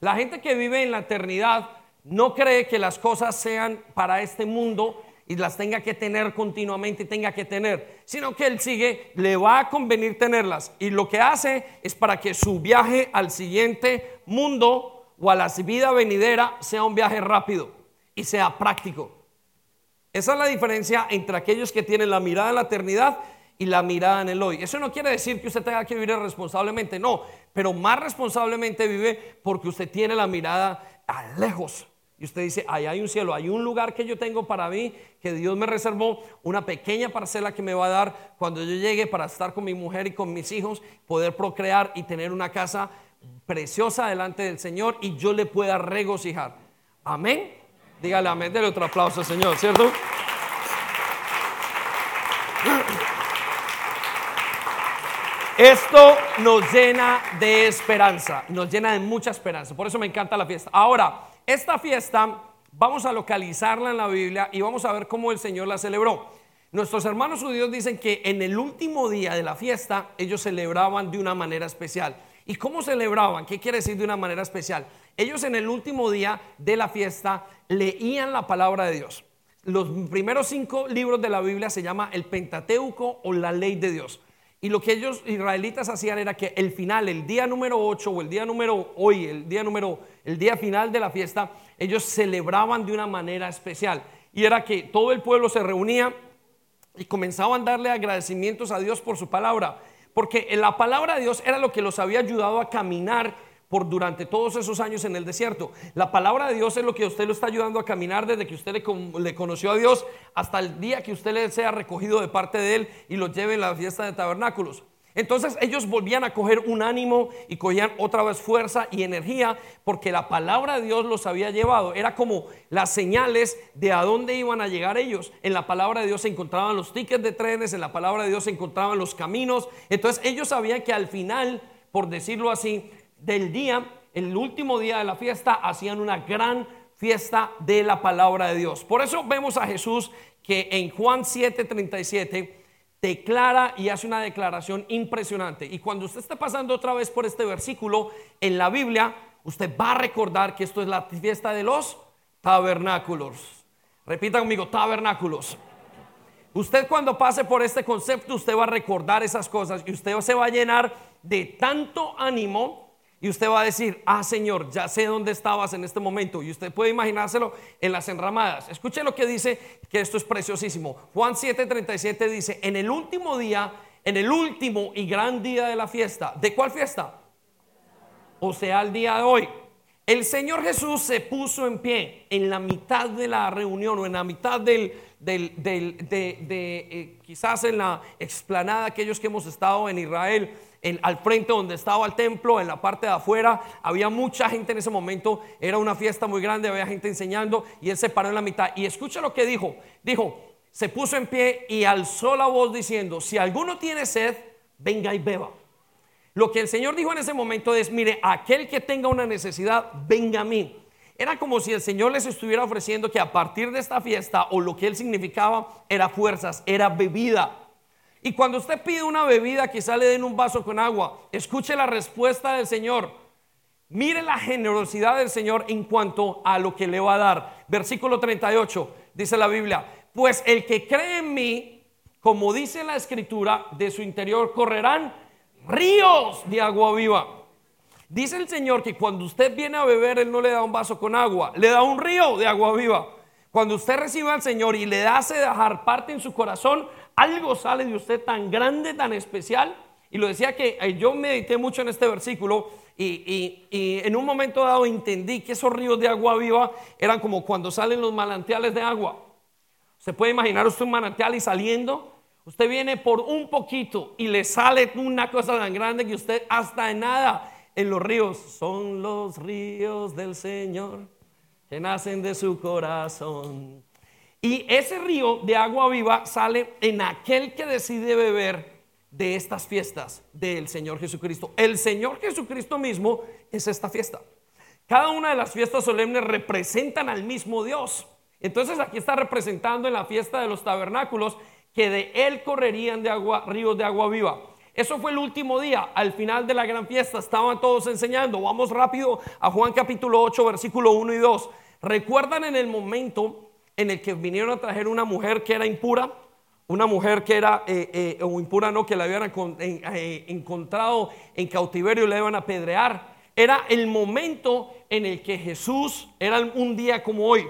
La gente que vive en la eternidad no cree que las cosas sean para este mundo y las tenga que tener continuamente tenga que tener, sino que él sigue, le va a convenir tenerlas. Y lo que hace es para que su viaje al siguiente mundo o a la vida venidera sea un viaje rápido y sea práctico. Esa es la diferencia entre aquellos que tienen la mirada en la eternidad y la mirada en el hoy. Eso no quiere decir que usted tenga que vivir responsablemente, no, pero más responsablemente vive porque usted tiene la mirada a lejos. Y usted dice, ahí hay un cielo, hay un lugar que yo tengo para mí, que Dios me reservó, una pequeña parcela que me va a dar cuando yo llegue para estar con mi mujer y con mis hijos, poder procrear y tener una casa preciosa delante del Señor y yo le pueda regocijar. Amén. Dígale amén, dele otro aplauso Señor, ¿cierto? Esto nos llena de esperanza, nos llena de mucha esperanza. Por eso me encanta la fiesta. Ahora, esta fiesta vamos a localizarla en la Biblia y vamos a ver cómo el Señor la celebró. Nuestros hermanos judíos dicen que en el último día de la fiesta ellos celebraban de una manera especial. ¿Y cómo celebraban? ¿Qué quiere decir de una manera especial? Ellos en el último día de la fiesta leían la palabra de Dios. Los primeros cinco libros de la Biblia se llama el Pentateuco o la ley de Dios. Y lo que ellos israelitas hacían era que el final, el día número 8 o el día número hoy, el día número, el día final de la fiesta, ellos celebraban de una manera especial. Y era que todo el pueblo se reunía y comenzaban a darle agradecimientos a Dios por su palabra. Porque la palabra de Dios era lo que los había ayudado a caminar por durante todos esos años en el desierto. La palabra de Dios es lo que usted lo está ayudando a caminar desde que usted le, conoció a Dios hasta el día que usted le sea recogido de parte de Él y lo lleve en la fiesta de tabernáculos. Entonces ellos volvían a coger un ánimo y cogían otra vez fuerza y energía porque la palabra de Dios los había llevado. Era como las señales de a dónde iban a llegar ellos. En la palabra de Dios se encontraban los tickets de trenes, en la palabra de Dios se encontraban los caminos. Entonces ellos sabían que al final, por decirlo así, del día, el último día de la fiesta, hacían una gran fiesta de la palabra de Dios. Por eso vemos a Jesús que en Juan 7:37 declara y hace una declaración impresionante. Y cuando usted está pasando otra vez por este versículo en la Biblia, usted va a recordar que esto es la fiesta de los tabernáculos. Repita conmigo, tabernáculos. Usted cuando pase por este concepto, usted va a recordar esas cosas y usted se va a llenar de tanto ánimo y usted va a decir, ah Señor, ya sé dónde estabas en este momento. Y usted puede imaginárselo en las enramadas. Escuche lo que dice, que esto es preciosísimo. Juan 7:37 dice, en el último día, en el último y gran día de la fiesta. ¿De cuál fiesta? O sea, el día de hoy. El Señor Jesús se puso en pie en la mitad de la reunión o en la mitad del, del, de, eh, quizás en la explanada, aquellos que hemos estado en Israel al frente donde estaba el templo, en la parte de afuera, había mucha gente en ese momento, era una fiesta muy grande, había gente enseñando y él se paró en la mitad. Y escucha lo que dijo, dijo, se puso en pie y alzó la voz diciendo, si alguno tiene sed, venga y beba. Lo que el Señor dijo en ese momento es, mire, aquel que tenga una necesidad, venga a mí. Era como si el Señor les estuviera ofreciendo que a partir de esta fiesta o lo que él significaba era fuerzas, era bebida. Y cuando usted pide una bebida, quizá le den un vaso con agua. Escuche la respuesta del Señor. Mire la generosidad del Señor en cuanto a lo que le va a dar. Versículo 38 dice la Biblia, pues el que cree en mí, como dice la escritura, de su interior correrán ríos de agua viva. Dice el Señor que cuando usted viene a beber, Él no le da un vaso con agua, le da un río de agua viva. Cuando usted recibe al Señor y le hace dejar parte en su corazón, algo sale de usted tan grande, tan especial. Y lo decía que eh, yo medité mucho en este versículo y, en un momento dado entendí que esos ríos de agua viva eran como cuando salen los manantiales de agua. Se puede imaginar usted un manantial y saliendo, usted viene por un poquito y le sale una cosa tan grande que usted hasta de nada en los ríos son los ríos del Señor que nacen de su corazón. Y ese río de agua viva sale en aquel que decide beber de estas fiestas del Señor Jesucristo. El Señor Jesucristo mismo es esta fiesta. Cada una de las fiestas solemnes representan al mismo Dios. Entonces aquí está representando en la fiesta de los tabernáculos que de él correrían de agua, ríos de agua viva. Eso fue el último día, al final de la gran fiesta, estaban todos enseñando. Vamos rápido a Juan capítulo 8, versículo 1 y 2. ¿Recuerdan en el momento en el que vinieron a traer una mujer que era impura, una mujer que era, eh, eh, o impura no, que la habían eh, encontrado en cautiverio y la iban a apedrear. Era el momento en el que Jesús, era un día como hoy,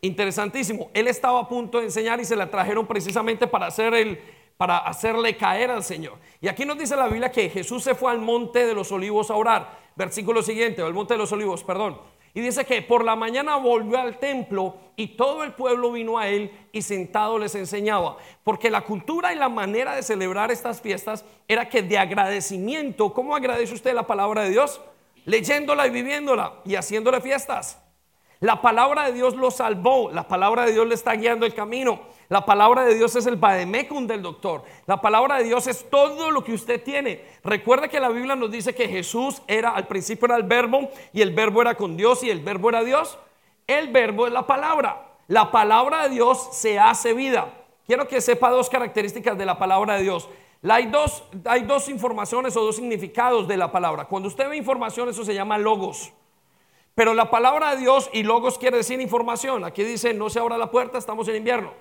interesantísimo, él estaba a punto de enseñar y se la trajeron precisamente para, hacer el, para hacerle caer al Señor. Y aquí nos dice la Biblia que Jesús se fue al monte de los olivos a orar. Versículo siguiente, al monte de los olivos, perdón. Y dice que por la mañana volvió al templo y todo el pueblo vino a él y sentado les enseñaba. Porque la cultura y la manera de celebrar estas fiestas era que de agradecimiento, ¿cómo agradece usted la palabra de Dios? Leyéndola y viviéndola y haciéndole fiestas. La palabra de Dios lo salvó, la palabra de Dios le está guiando el camino. La palabra de Dios es el vademecum del doctor. La palabra de Dios es todo lo que usted tiene. Recuerda que la Biblia nos dice que Jesús era al principio era el verbo y el verbo era con Dios y el verbo era Dios. El verbo es la palabra. La palabra de Dios se hace vida. Quiero que sepa dos características de la palabra de Dios. Hay dos, hay dos informaciones o dos significados de la palabra. Cuando usted ve información, eso se llama logos. Pero la palabra de Dios y logos quiere decir información. Aquí dice, no se abra la puerta, estamos en invierno.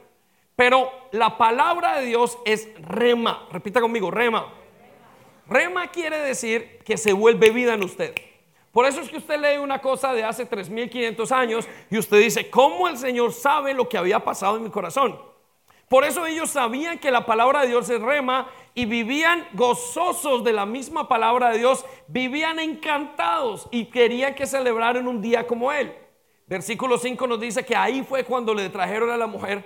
Pero la palabra de Dios es rema. Repita conmigo, rema. Rema quiere decir que se vuelve vida en usted. Por eso es que usted lee una cosa de hace 3500 años y usted dice, ¿cómo el Señor sabe lo que había pasado en mi corazón? Por eso ellos sabían que la palabra de Dios es rema y vivían gozosos de la misma palabra de Dios, vivían encantados y querían que celebraran un día como él. Versículo 5 nos dice que ahí fue cuando le trajeron a la mujer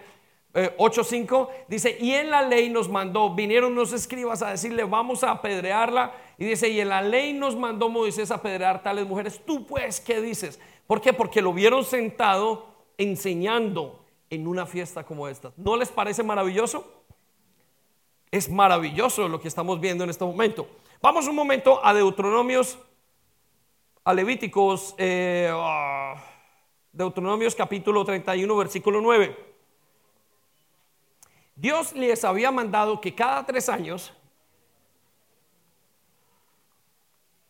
8.5 eh, dice, y en la ley nos mandó, vinieron unos escribas a decirle, vamos a apedrearla. Y dice, y en la ley nos mandó Moisés a apedrear tales mujeres. Tú pues, ¿qué dices? ¿Por qué? Porque lo vieron sentado enseñando en una fiesta como esta. ¿No les parece maravilloso? Es maravilloso lo que estamos viendo en este momento. Vamos un momento a Deuteronomios, a Levíticos, eh, ah, Deuteronomios capítulo 31, versículo 9. Dios les había mandado que cada tres años,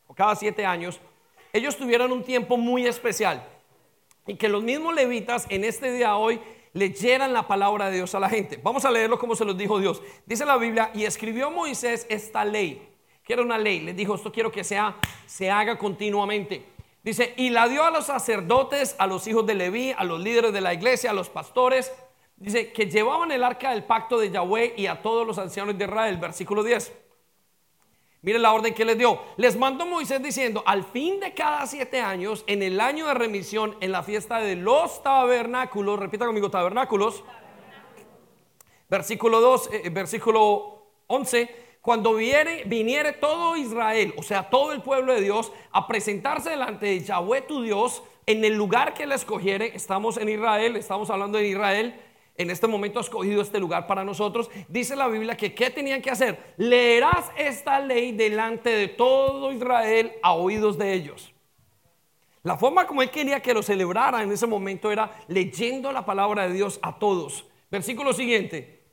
o cada siete años, ellos tuvieran un tiempo muy especial y que los mismos levitas en este día hoy leyeran la palabra de Dios a la gente. Vamos a leerlo como se los dijo Dios. Dice la Biblia, y escribió Moisés esta ley, que era una ley, les dijo, esto quiero que sea, se haga continuamente. Dice, y la dio a los sacerdotes, a los hijos de Leví, a los líderes de la iglesia, a los pastores, dice que llevaban el arca del pacto de Yahweh y a todos los ancianos de Israel, versículo 10. Miren la orden que les dio. Les mandó Moisés diciendo, al fin de cada siete años, en el año de remisión, en la fiesta de los tabernáculos, repita conmigo, tabernáculos, versículo 2, eh, versículo 11, cuando viere, viniere todo Israel, o sea, todo el pueblo de Dios, a presentarse delante de Yahweh tu Dios, en el lugar que le escogiere, estamos en Israel, estamos hablando de Israel, en este momento ha escogido este lugar para nosotros. Dice la Biblia que ¿qué tenían que hacer? Leerás esta ley delante de todo Israel a oídos de ellos. La forma como él quería que lo celebrara en ese momento era leyendo la palabra de Dios a todos. Versículo siguiente.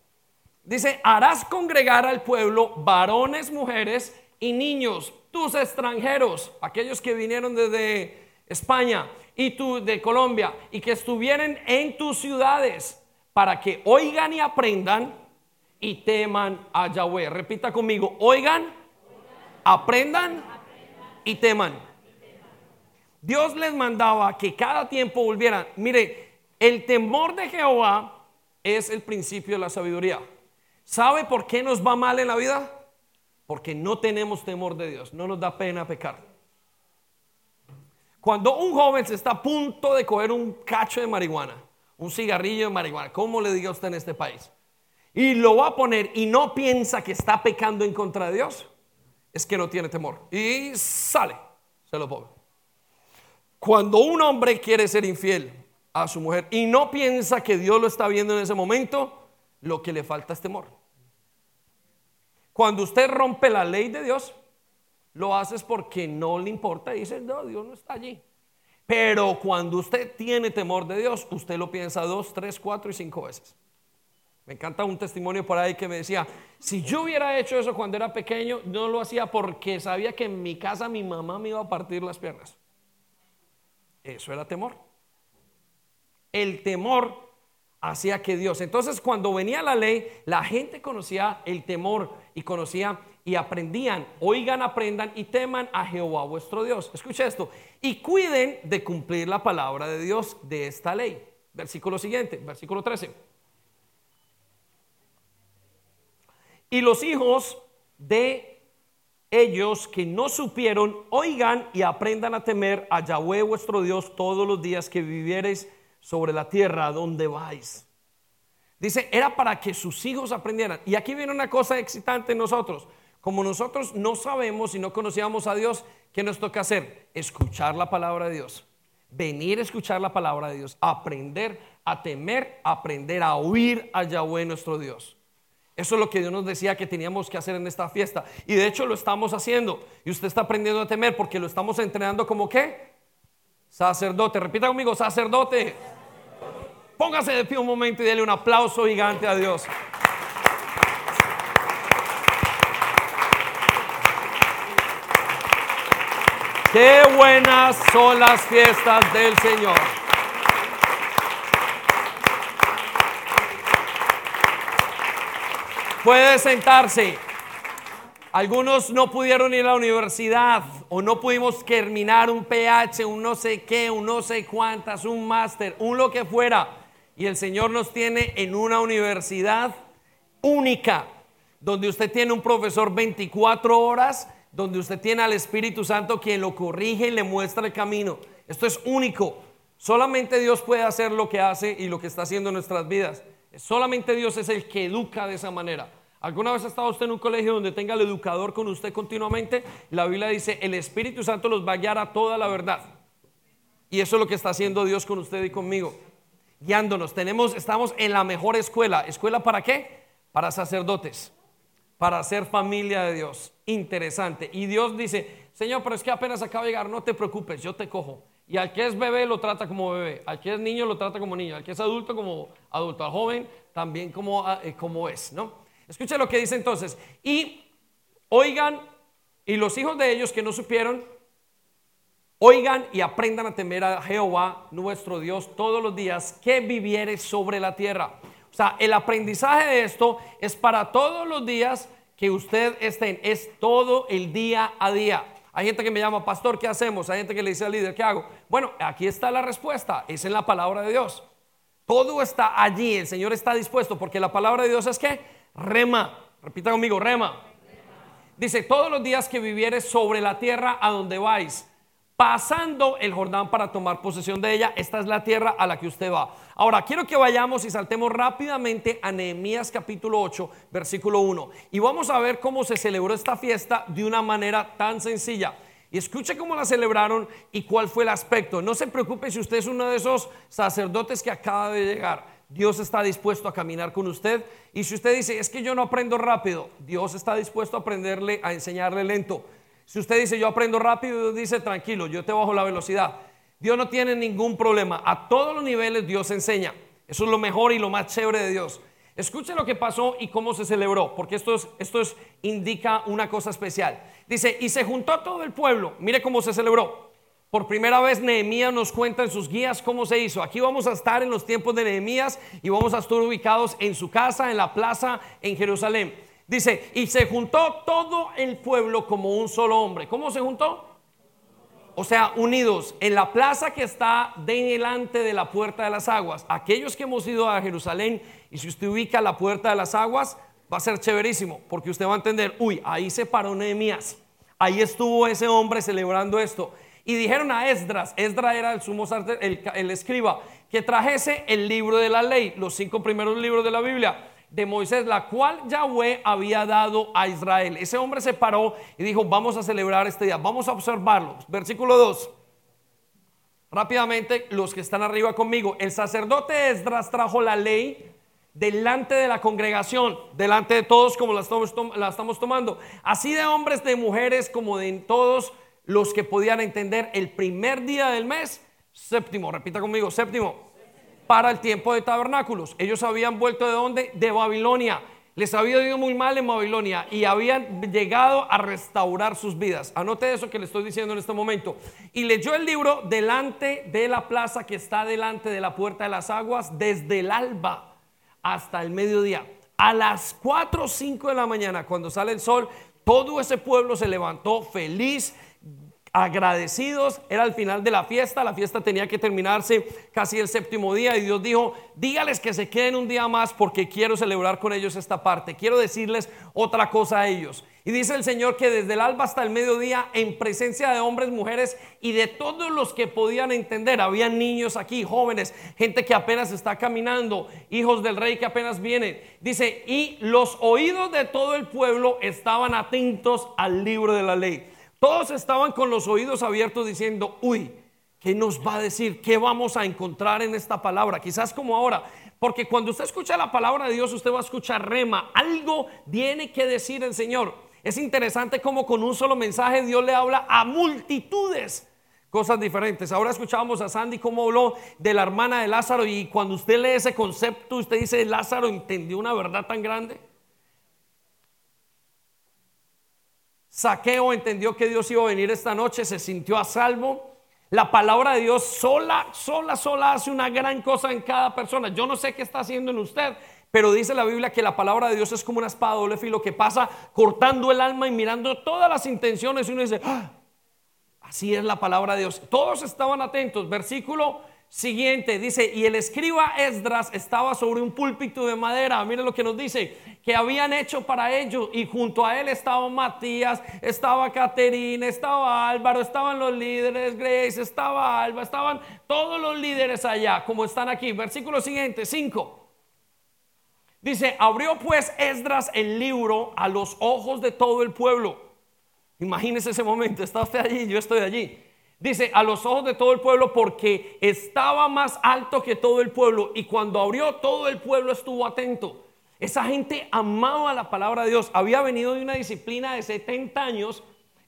Dice, harás congregar al pueblo varones, mujeres y niños, tus extranjeros, aquellos que vinieron desde España y tú de Colombia y que estuvieran en tus ciudades para que oigan y aprendan y teman a Yahweh. Repita conmigo, oigan, aprendan y teman. Dios les mandaba que cada tiempo volvieran. Mire, el temor de Jehová es el principio de la sabiduría. ¿Sabe por qué nos va mal en la vida? Porque no tenemos temor de Dios, no nos da pena pecar. Cuando un joven se está a punto de coger un cacho de marihuana, un cigarrillo de marihuana, ¿cómo le diga usted en este país? Y lo va a poner y no piensa que está pecando en contra de Dios, es que no tiene temor. Y sale, se lo pongo. Cuando un hombre quiere ser infiel a su mujer y no piensa que Dios lo está viendo en ese momento, lo que le falta es temor. Cuando usted rompe la ley de Dios, lo haces porque no le importa y dice, no, Dios no está allí. Pero cuando usted tiene temor de Dios, usted lo piensa dos, tres, cuatro y cinco veces. Me encanta un testimonio por ahí que me decía, si yo hubiera hecho eso cuando era pequeño, no lo hacía porque sabía que en mi casa mi mamá me iba a partir las piernas. Eso era temor. El temor hacía que Dios. Entonces cuando venía la ley, la gente conocía el temor y conocía y aprendían, oigan, aprendan y teman a Jehová vuestro Dios. Escucha esto. Y cuiden de cumplir la palabra de Dios de esta ley. Versículo siguiente, versículo 13. Y los hijos de ellos que no supieron, oigan y aprendan a temer a Yahweh vuestro Dios todos los días que viviereis sobre la tierra donde vais. Dice, era para que sus hijos aprendieran. Y aquí viene una cosa excitante en nosotros. Como nosotros no sabemos y no conocíamos a Dios, ¿qué nos toca hacer? Escuchar la palabra de Dios. venir a escuchar la palabra de Dios, aprender a temer, aprender a oír a Yahweh nuestro Dios. Eso es lo que Dios nos decía que teníamos que hacer en esta fiesta. Y de hecho lo estamos haciendo. Y usted está aprendiendo a temer porque lo estamos entrenando como qué? Sacerdote. Repita conmigo, sacerdote. Póngase de pie un momento y déle un aplauso gigante a Dios. Qué buenas son las fiestas del Señor. Puede sentarse. Algunos no pudieron ir a la universidad o no pudimos terminar un PH, un no sé qué, un no sé cuántas, un máster, un lo que fuera. Y el Señor nos tiene en una universidad única, donde usted tiene un profesor 24 horas donde usted tiene al Espíritu Santo quien lo corrige y le muestra el camino. Esto es único. Solamente Dios puede hacer lo que hace y lo que está haciendo en nuestras vidas. Solamente Dios es el que educa de esa manera. ¿Alguna vez ha estado usted en un colegio donde tenga el educador con usted continuamente? La Biblia dice, el Espíritu Santo los va a guiar a toda la verdad. Y eso es lo que está haciendo Dios con usted y conmigo. Guiándonos. Tenemos, estamos en la mejor escuela. ¿Escuela para qué? Para sacerdotes para ser familia de Dios. Interesante. Y Dios dice, Señor, pero es que apenas acaba de llegar, no te preocupes, yo te cojo. Y al que es bebé lo trata como bebé, al que es niño lo trata como niño, al que es adulto como adulto, al joven también como, ah, eh, como es, ¿no? Escucha lo que dice entonces. Y oigan, y los hijos de ellos que no supieron, oigan y aprendan a temer a Jehová, nuestro Dios, todos los días que vivieres sobre la tierra. O sea, el aprendizaje de esto es para todos los días que usted esté, es todo el día a día. Hay gente que me llama, pastor, ¿qué hacemos? Hay gente que le dice al líder, ¿qué hago? Bueno, aquí está la respuesta, es en la palabra de Dios. Todo está allí, el Señor está dispuesto, porque la palabra de Dios es que rema, repita conmigo, rema. Dice, todos los días que vivieres sobre la tierra a donde vais, pasando el Jordán para tomar posesión de ella. Esta es la tierra a la que usted va. Ahora, quiero que vayamos y saltemos rápidamente a Nehemías capítulo 8, versículo 1. Y vamos a ver cómo se celebró esta fiesta de una manera tan sencilla. Y escuche cómo la celebraron y cuál fue el aspecto. No se preocupe si usted es uno de esos sacerdotes que acaba de llegar. Dios está dispuesto a caminar con usted. Y si usted dice, es que yo no aprendo rápido, Dios está dispuesto a aprenderle, a enseñarle lento. Si usted dice yo aprendo rápido, Dios dice tranquilo, yo te bajo la velocidad. Dios no tiene ningún problema. A todos los niveles Dios enseña. Eso es lo mejor y lo más chévere de Dios. Escuche lo que pasó y cómo se celebró, porque esto, es, esto es, indica una cosa especial. Dice, y se juntó todo el pueblo. Mire cómo se celebró. Por primera vez Nehemías nos cuenta en sus guías cómo se hizo. Aquí vamos a estar en los tiempos de Nehemías y vamos a estar ubicados en su casa, en la plaza, en Jerusalén. Dice, y se juntó todo el pueblo como un solo hombre. ¿Cómo se juntó? O sea, unidos en la plaza que está delante de la puerta de las aguas. Aquellos que hemos ido a Jerusalén y si usted ubica la puerta de las aguas, va a ser chéverísimo, porque usted va a entender, uy, ahí se paró Nehemías. Ahí estuvo ese hombre celebrando esto. Y dijeron a Esdras, Esdras era el sumo el, el escriba, que trajese el libro de la ley, los cinco primeros libros de la Biblia de Moisés, la cual Yahweh había dado a Israel. Ese hombre se paró y dijo, vamos a celebrar este día, vamos a observarlo. Versículo 2. Rápidamente, los que están arriba conmigo, el sacerdote Esdras trajo la ley delante de la congregación, delante de todos como la estamos tomando, así de hombres, de mujeres, como de todos los que podían entender el primer día del mes, séptimo, repita conmigo, séptimo para el tiempo de tabernáculos. Ellos habían vuelto de dónde? De Babilonia. Les había ido muy mal en Babilonia y habían llegado a restaurar sus vidas. Anote eso que le estoy diciendo en este momento. Y leyó el libro delante de la plaza que está delante de la puerta de las aguas desde el alba hasta el mediodía. A las 4 o 5 de la mañana, cuando sale el sol, todo ese pueblo se levantó feliz agradecidos, era el final de la fiesta, la fiesta tenía que terminarse casi el séptimo día y Dios dijo, dígales que se queden un día más porque quiero celebrar con ellos esta parte, quiero decirles otra cosa a ellos. Y dice el Señor que desde el alba hasta el mediodía, en presencia de hombres, mujeres y de todos los que podían entender, había niños aquí, jóvenes, gente que apenas está caminando, hijos del rey que apenas vienen. Dice, y los oídos de todo el pueblo estaban atentos al libro de la ley. Todos estaban con los oídos abiertos diciendo, uy, ¿Qué nos va a decir? ¿Qué vamos a encontrar en esta palabra? Quizás como ahora. Porque cuando usted escucha la palabra de Dios, usted va a escuchar rema. Algo tiene que decir el Señor. Es interesante cómo con un solo mensaje Dios le habla a multitudes cosas diferentes. Ahora escuchábamos a Sandy cómo habló de la hermana de Lázaro y cuando usted lee ese concepto, usted dice, Lázaro entendió una verdad tan grande. Saqueo entendió que Dios iba a venir esta noche, se sintió a salvo. La palabra de Dios sola, sola, sola hace una gran cosa en cada persona. Yo no sé qué está haciendo en usted, pero dice la Biblia que la palabra de Dios es como una espada doble filo que pasa cortando el alma y mirando todas las intenciones. Y uno dice, ah, así es la palabra de Dios. Todos estaban atentos. Versículo siguiente dice, y el escriba Esdras estaba sobre un púlpito de madera, mire lo que nos dice, que habían hecho para ellos, y junto a él estaba Matías, estaba Caterina, estaba Álvaro, estaban los líderes, Grace, estaba Alba, estaban todos los líderes allá, como están aquí. Versículo siguiente, 5. Dice, abrió pues Esdras el libro a los ojos de todo el pueblo. Imagínese ese momento, está usted allí, yo estoy allí. Dice, a los ojos de todo el pueblo porque estaba más alto que todo el pueblo. Y cuando abrió, todo el pueblo estuvo atento. Esa gente amaba la palabra de Dios. Había venido de una disciplina de 70 años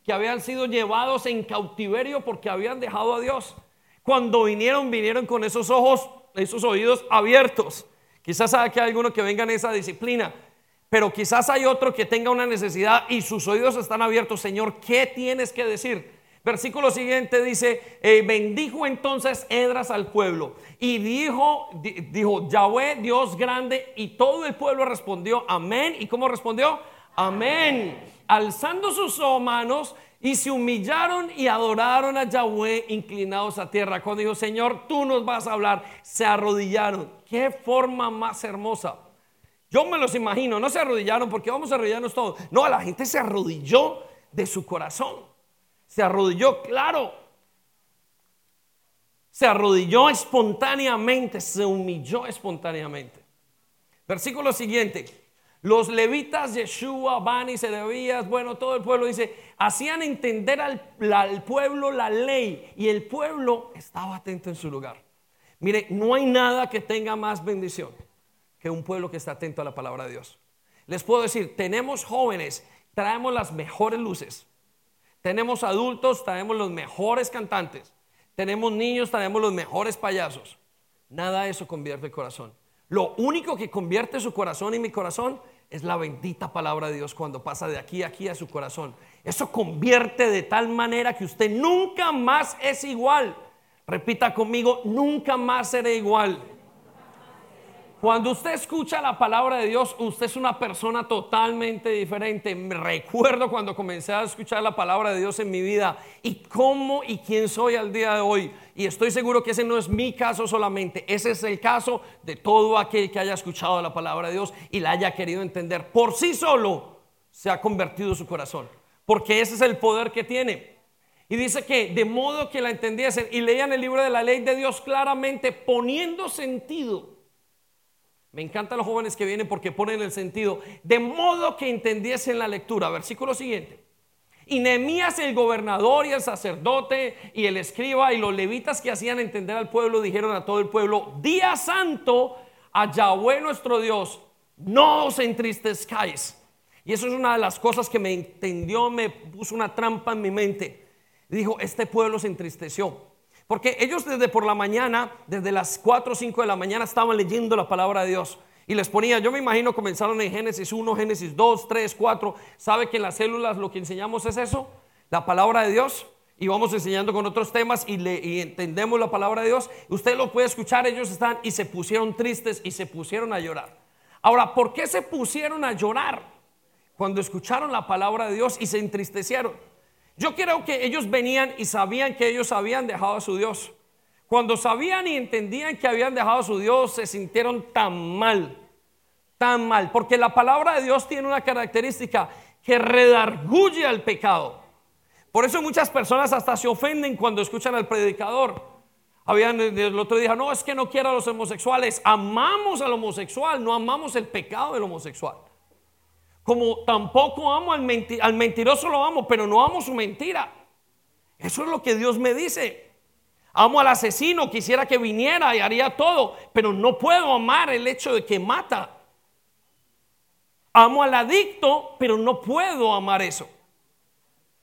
que habían sido llevados en cautiverio porque habían dejado a Dios. Cuando vinieron, vinieron con esos ojos, esos oídos abiertos. Quizás haya que alguno que venga en esa disciplina, pero quizás hay otro que tenga una necesidad y sus oídos están abiertos. Señor, ¿qué tienes que decir? Versículo siguiente dice, eh, bendijo entonces Edras al pueblo y dijo, dijo, Yahweh, Dios grande, y todo el pueblo respondió, amén. ¿Y cómo respondió? Amén. Alzando sus manos y se humillaron y adoraron a Yahweh inclinados a tierra. Cuando dijo, Señor, tú nos vas a hablar, se arrodillaron. Qué forma más hermosa. Yo me los imagino, no se arrodillaron porque vamos a arrodillarnos todos. No, la gente se arrodilló de su corazón se arrodilló, claro. Se arrodilló espontáneamente, se humilló espontáneamente. Versículo siguiente. Los levitas, Yeshua, Bani, Sedebías, bueno, todo el pueblo dice, hacían entender al, al, pueblo la ley y el pueblo estaba atento en su lugar. Mire, no hay nada que tenga más bendición que un pueblo que está atento a la palabra de Dios. Les puedo decir, tenemos jóvenes, traemos las mejores luces, tenemos adultos, tenemos los mejores cantantes. Tenemos niños, tenemos los mejores payasos. Nada de eso convierte el corazón. Lo único que convierte su corazón y mi corazón es la bendita palabra de Dios cuando pasa de aquí a aquí a su corazón. Eso convierte de tal manera que usted nunca más es igual. Repita conmigo, nunca más seré igual. Cuando usted escucha la palabra de Dios, usted es una persona totalmente diferente. Me recuerdo cuando comencé a escuchar la palabra de Dios en mi vida y cómo y quién soy al día de hoy. Y estoy seguro que ese no es mi caso solamente, ese es el caso de todo aquel que haya escuchado la palabra de Dios y la haya querido entender. Por sí solo se ha convertido su corazón, porque ese es el poder que tiene. Y dice que de modo que la entendiesen y leían el libro de la ley de Dios claramente poniendo sentido me encantan los jóvenes que vienen porque ponen el sentido, de modo que entendiesen la lectura. Versículo siguiente. Y Nehemías el gobernador y el sacerdote y el escriba y los levitas que hacían entender al pueblo dijeron a todo el pueblo, día santo a Yahweh nuestro Dios, no os entristezcáis. Y eso es una de las cosas que me entendió, me puso una trampa en mi mente. Dijo, este pueblo se entristeció. Porque ellos desde por la mañana, desde las 4 o 5 de la mañana, estaban leyendo la palabra de Dios. Y les ponía, yo me imagino comenzaron en Génesis 1, Génesis 2, 3, 4. ¿Sabe que en las células lo que enseñamos es eso? La palabra de Dios. Y vamos enseñando con otros temas y, le, entendemos la palabra de Dios. Usted lo puede escuchar, ellos están y se pusieron tristes y se pusieron a llorar. Ahora, ¿por qué se pusieron a llorar cuando escucharon la palabra de Dios y se entristecieron? Yo creo que ellos venían y sabían que ellos habían dejado a su Dios. Cuando sabían y entendían que habían dejado a su Dios, se sintieron tan mal, tan mal, porque la palabra de Dios tiene una característica que redarguye al pecado. Por eso muchas personas hasta se ofenden cuando escuchan al predicador. Habían el otro día, no, es que no quiero a los homosexuales. Amamos al homosexual, no amamos el pecado del homosexual. Como tampoco amo al, mentiroso, lo amo, pero no amo su mentira. Eso es lo que Dios me dice. Amo al asesino, quisiera que viniera y haría todo, pero no puedo amar el hecho de que mata. Amo al adicto, pero no puedo amar eso.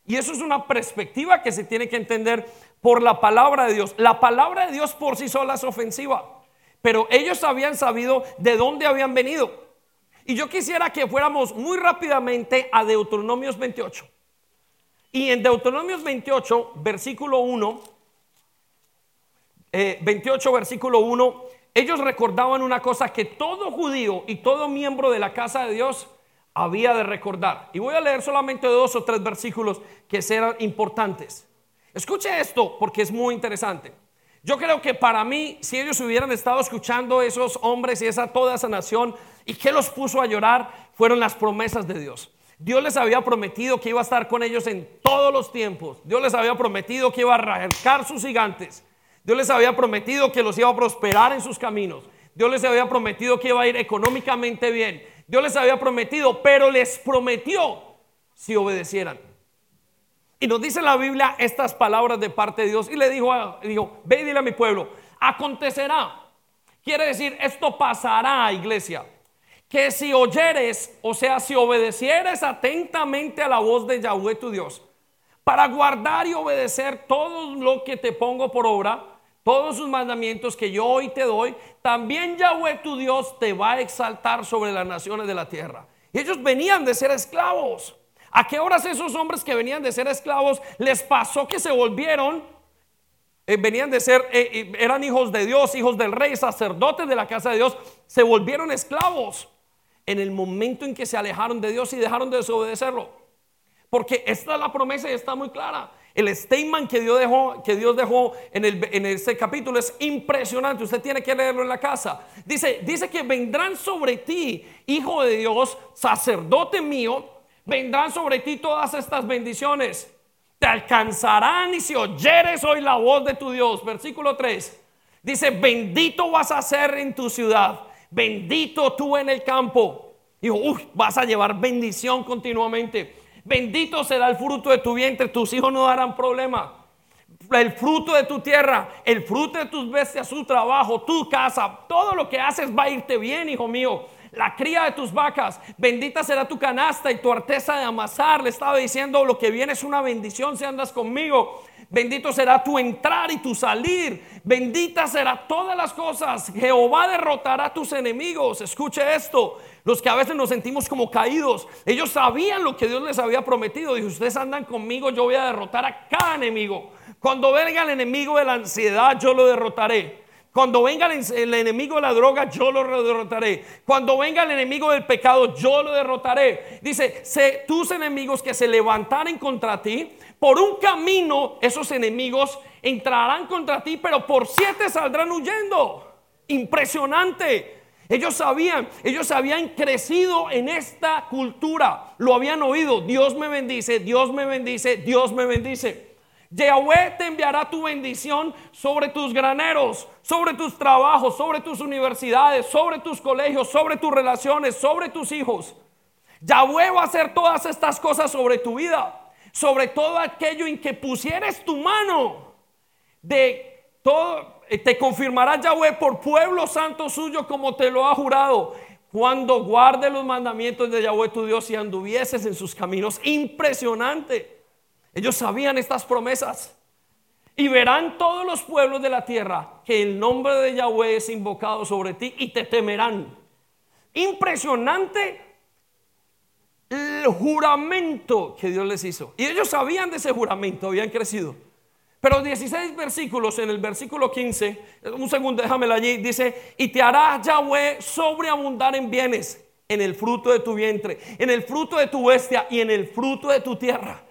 Y eso es una perspectiva que se tiene que entender por la palabra de Dios. La palabra de Dios por sí sola es ofensiva, pero ellos habían sabido de dónde habían venido. Y yo quisiera que fuéramos muy rápidamente a Deuteronomios 28. Y en Deuteronomios 28, versículo 1, 28, eh, versículo 1, ellos recordaban una cosa que todo judío y todo miembro de la casa de Dios había de recordar. Y voy a leer solamente dos o tres versículos que serán importantes. Escuche esto porque es muy interesante. Yo creo que para mí, si ellos hubieran estado escuchando esos hombres y esa toda esa nación y que los puso a llorar, fueron las promesas de Dios. Dios les había prometido que iba a estar con ellos en todos los tiempos. Dios les había prometido que iba a arrancar sus gigantes. Dios les había prometido que los iba a prosperar en sus caminos. Dios les había prometido que iba a ir económicamente bien. Dios les había prometido, pero les prometió si obedecieran. Y nos dice la Biblia estas palabras de parte de Dios. Y le dijo, dijo ve y dile a mi pueblo, acontecerá. Quiere decir, esto pasará, iglesia. Que si oyeres, o sea, si obedecieres atentamente a la voz de Yahweh tu Dios, para guardar y obedecer todo lo que te pongo por obra, todos sus mandamientos que yo hoy te doy, también Yahweh tu Dios te va a exaltar sobre las naciones de la tierra. Y ellos venían de ser esclavos. ¿A qué horas esos hombres que venían de ser esclavos les pasó que se volvieron? Eh, venían de ser, eh, eh, eran hijos de Dios, hijos del rey, sacerdotes de la casa de Dios, se volvieron esclavos en el momento en que se alejaron de Dios y dejaron de desobedecerlo. Porque esta es la promesa y está muy clara. El statement que Dios dejó, que Dios dejó en, el, en ese capítulo es impresionante. Usted tiene que leerlo en la casa. Dice, dice que vendrán sobre ti, hijo de Dios, sacerdote mío, vendrán sobre ti todas estas bendiciones. Te alcanzarán y si oyeres hoy la voz de tu Dios. Versículo 3. Dice, bendito vas a ser en tu ciudad, bendito tú en el campo. Dijo, vas a llevar bendición continuamente. Bendito será el fruto de tu vientre, tus hijos no darán problema. El fruto de tu tierra, el fruto de tus bestias, su trabajo, tu casa, todo lo que haces va a irte bien, hijo mío la cría de tus vacas, bendita será tu canasta y tu arteza de amasar. Le estaba diciendo, lo que viene es una bendición si andas conmigo. Bendito será tu entrar y tu salir. Bendita será todas las cosas. Jehová derrotará a tus enemigos. Escuche esto. Los que a veces nos sentimos como caídos. Ellos sabían lo que Dios les había prometido. Dijo, ustedes andan conmigo, yo voy a derrotar a cada enemigo. Cuando venga el enemigo de la ansiedad, yo lo derrotaré. Cuando venga el, enemigo de la droga, yo lo derrotaré. Cuando venga el enemigo del pecado, yo lo derrotaré. Dice, tus enemigos que se levantaren contra ti, por un camino esos enemigos entrarán contra ti, pero por siete saldrán huyendo. Impresionante. Ellos sabían, ellos habían crecido en esta cultura, lo habían oído. Dios me bendice, Dios me bendice, Dios me bendice. Yahweh te enviará tu bendición sobre tus graneros, sobre tus trabajos, sobre tus universidades, sobre tus colegios, sobre tus relaciones, sobre tus hijos. Yahweh va a hacer todas estas cosas sobre tu vida, sobre todo aquello en que pusieres tu mano. De todo, eh, te confirmará Yahweh por pueblo santo suyo como te lo ha jurado. Cuando guarde los mandamientos de Yahweh tu Dios y anduvieses en sus caminos. Impresionante. Ellos sabían estas promesas. Y verán todos los pueblos de la tierra que el nombre de Yahweh es invocado sobre ti y te temerán. Impresionante el juramento que Dios les hizo. Y ellos sabían de ese juramento, habían crecido. Pero 16 versículos, en el versículo 15, un segundo, déjamelo allí, dice, y te hará Yahweh sobreabundar en bienes, en el fruto de tu vientre, en el fruto de tu bestia y en el fruto de tu tierra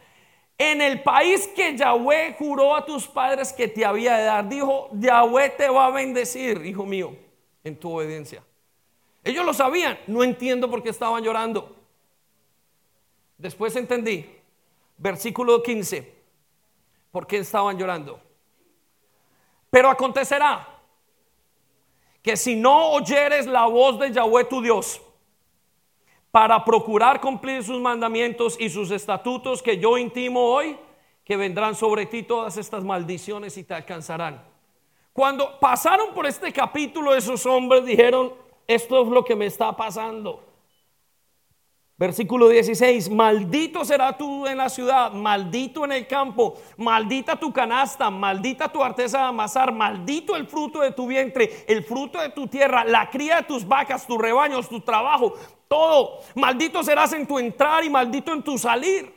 en el país que Yahweh juró a tus padres que te había de dar. Dijo, Yahweh te va a bendecir, hijo mío, en tu obediencia. Ellos lo sabían, no entiendo por qué estaban llorando. Después entendí, versículo 15, por qué estaban llorando. Pero acontecerá que si no oyeres la voz de Yahweh tu Dios, para procurar cumplir sus mandamientos y sus estatutos que yo intimo hoy, que vendrán sobre ti todas estas maldiciones y te alcanzarán. Cuando pasaron por este capítulo, esos hombres dijeron, esto es lo que me está pasando. Versículo 16, maldito será tú en la ciudad, maldito en el campo, maldita tu canasta, maldita tu artesa de amasar, maldito el fruto de tu vientre, el fruto de tu tierra, la cría de tus vacas, tus rebaños, tu trabajo, todo. Maldito serás en tu entrar y maldito en tu salir.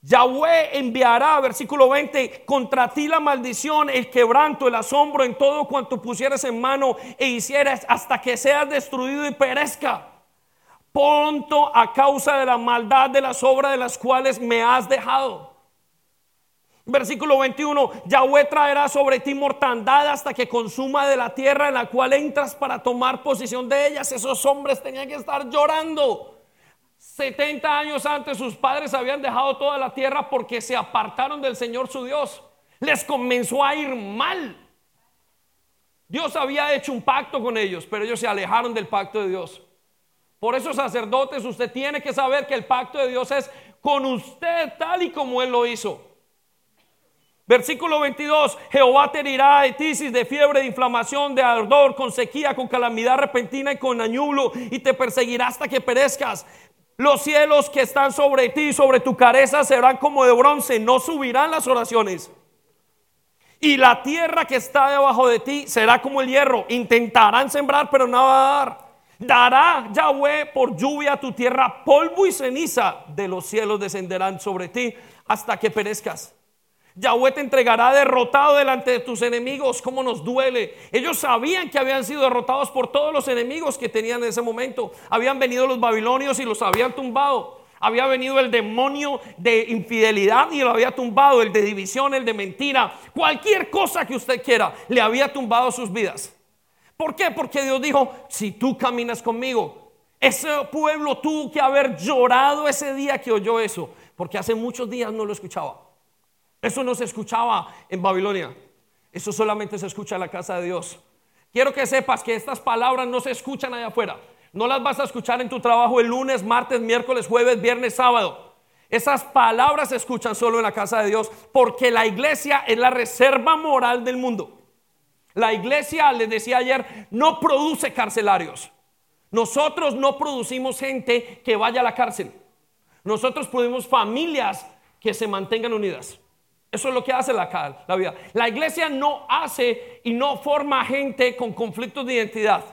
Yahweh enviará, versículo 20, contra ti la maldición, el quebranto, el asombro en todo cuanto pusieras en mano e hicieras hasta que seas destruido y perezca. Pronto a causa de la maldad de las obras de las cuales me has dejado. Versículo 21, Yahweh traerá sobre ti mortandad hasta que consuma de la tierra en la cual entras para tomar posesión de ellas. Esos hombres tenían que estar llorando. 70 años antes sus padres habían dejado toda la tierra porque se apartaron del Señor su Dios. Les comenzó a ir mal. Dios había hecho un pacto con ellos, pero ellos se alejaron del pacto de Dios. Por eso, sacerdotes, usted tiene que saber que el pacto de Dios es con usted tal y como Él lo hizo. Versículo 22, Jehová te herirá de tisis, de fiebre, de inflamación, de ardor, con sequía, con calamidad repentina y con añulo, y te perseguirá hasta que perezcas. Los cielos que están sobre ti, sobre tu cabeza, serán como de bronce, no subirán las oraciones. Y la tierra que está debajo de ti será como el hierro. Intentarán sembrar, pero no va a dar. Dará Yahweh por lluvia a tu tierra polvo y ceniza de los cielos descenderán sobre ti hasta que perezcas. Yahweh te entregará derrotado delante de tus enemigos. ¿Cómo nos duele? Ellos sabían que habían sido derrotados por todos los enemigos que tenían en ese momento. Habían venido los babilonios y los habían tumbado. Había venido el demonio de infidelidad y lo había tumbado. El de división, el de mentira. Cualquier cosa que usted quiera, le había tumbado sus vidas. ¿Por qué? Porque Dios dijo, si tú caminas conmigo, ese pueblo tuvo que haber llorado ese día que oyó eso. Porque hace muchos días no lo escuchaba. Eso no se escuchaba en Babilonia. Eso solamente se escucha en la casa de Dios. Quiero que sepas que estas palabras no se escuchan allá afuera. No las vas a escuchar en tu trabajo el lunes, martes, miércoles, jueves, viernes, sábado. Esas palabras se escuchan solo en la casa de Dios porque la iglesia es la reserva moral del mundo. La iglesia, les decía ayer, no produce carcelarios. Nosotros no producimos gente que vaya a la cárcel. Nosotros producimos familias que se mantengan unidas. Eso es lo que hace la, vida. La iglesia no hace y no forma gente con conflictos de identidad.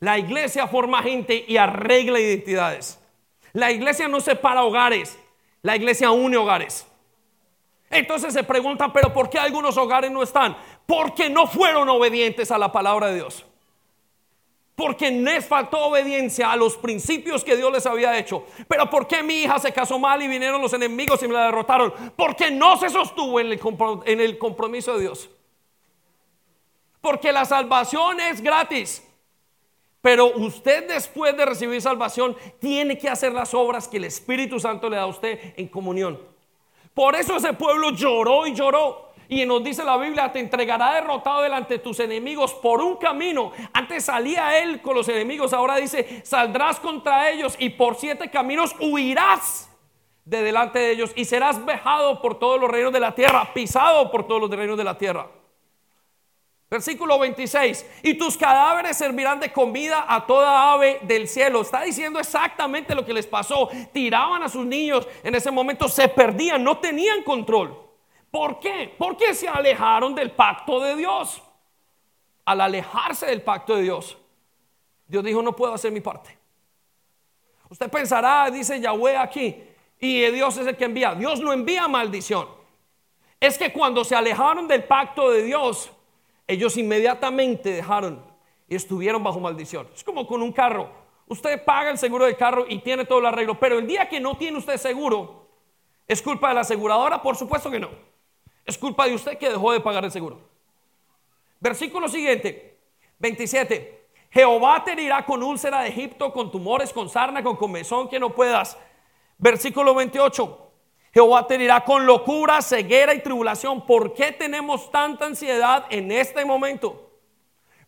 La iglesia forma gente y arregla identidades. La iglesia no separa hogares, la iglesia une hogares. Entonces se preguntan, pero ¿por qué algunos hogares no están? Porque no fueron obedientes a la palabra de Dios. Porque les faltó obediencia a los principios que Dios les había hecho. Pero ¿por qué mi hija se casó mal y vinieron los enemigos y me la derrotaron? Porque no se sostuvo en el, compromiso de Dios. Porque la salvación es gratis. Pero usted después de recibir salvación tiene que hacer las obras que el Espíritu Santo le da a usted en comunión. Por eso ese pueblo lloró y lloró. Y nos dice la Biblia, te entregará derrotado delante de tus enemigos por un camino. Antes salía él con los enemigos, ahora dice, saldrás contra ellos y por siete caminos huirás de delante de ellos y serás vejado por todos los reinos de la tierra, pisado por todos los reinos de la tierra. Versículo 26, y tus cadáveres servirán de comida a toda ave del cielo. Está diciendo exactamente lo que les pasó. Tiraban a sus niños, en ese momento se perdían, no tenían control. ¿Por qué? Porque se alejaron del pacto de Dios. Al alejarse del pacto de Dios, Dios dijo, no puedo hacer mi parte. Usted pensará, dice Yahweh aquí, y Dios es el que envía. Dios no envía maldición. Es que cuando se alejaron del pacto de Dios, ellos inmediatamente dejaron y estuvieron bajo maldición. Es como con un carro. Usted paga el seguro del carro y tiene todo el arreglo, pero el día que no tiene usted seguro, ¿es culpa de la aseguradora? Por supuesto que no. Es culpa de usted que dejó de pagar el seguro. Versículo siguiente, 27. Jehová te herirá con úlcera de Egipto, con tumores, con sarna, con comezón que no puedas. Versículo 28. Jehová te herirá con locura, ceguera y tribulación. ¿Por qué tenemos tanta ansiedad en este momento?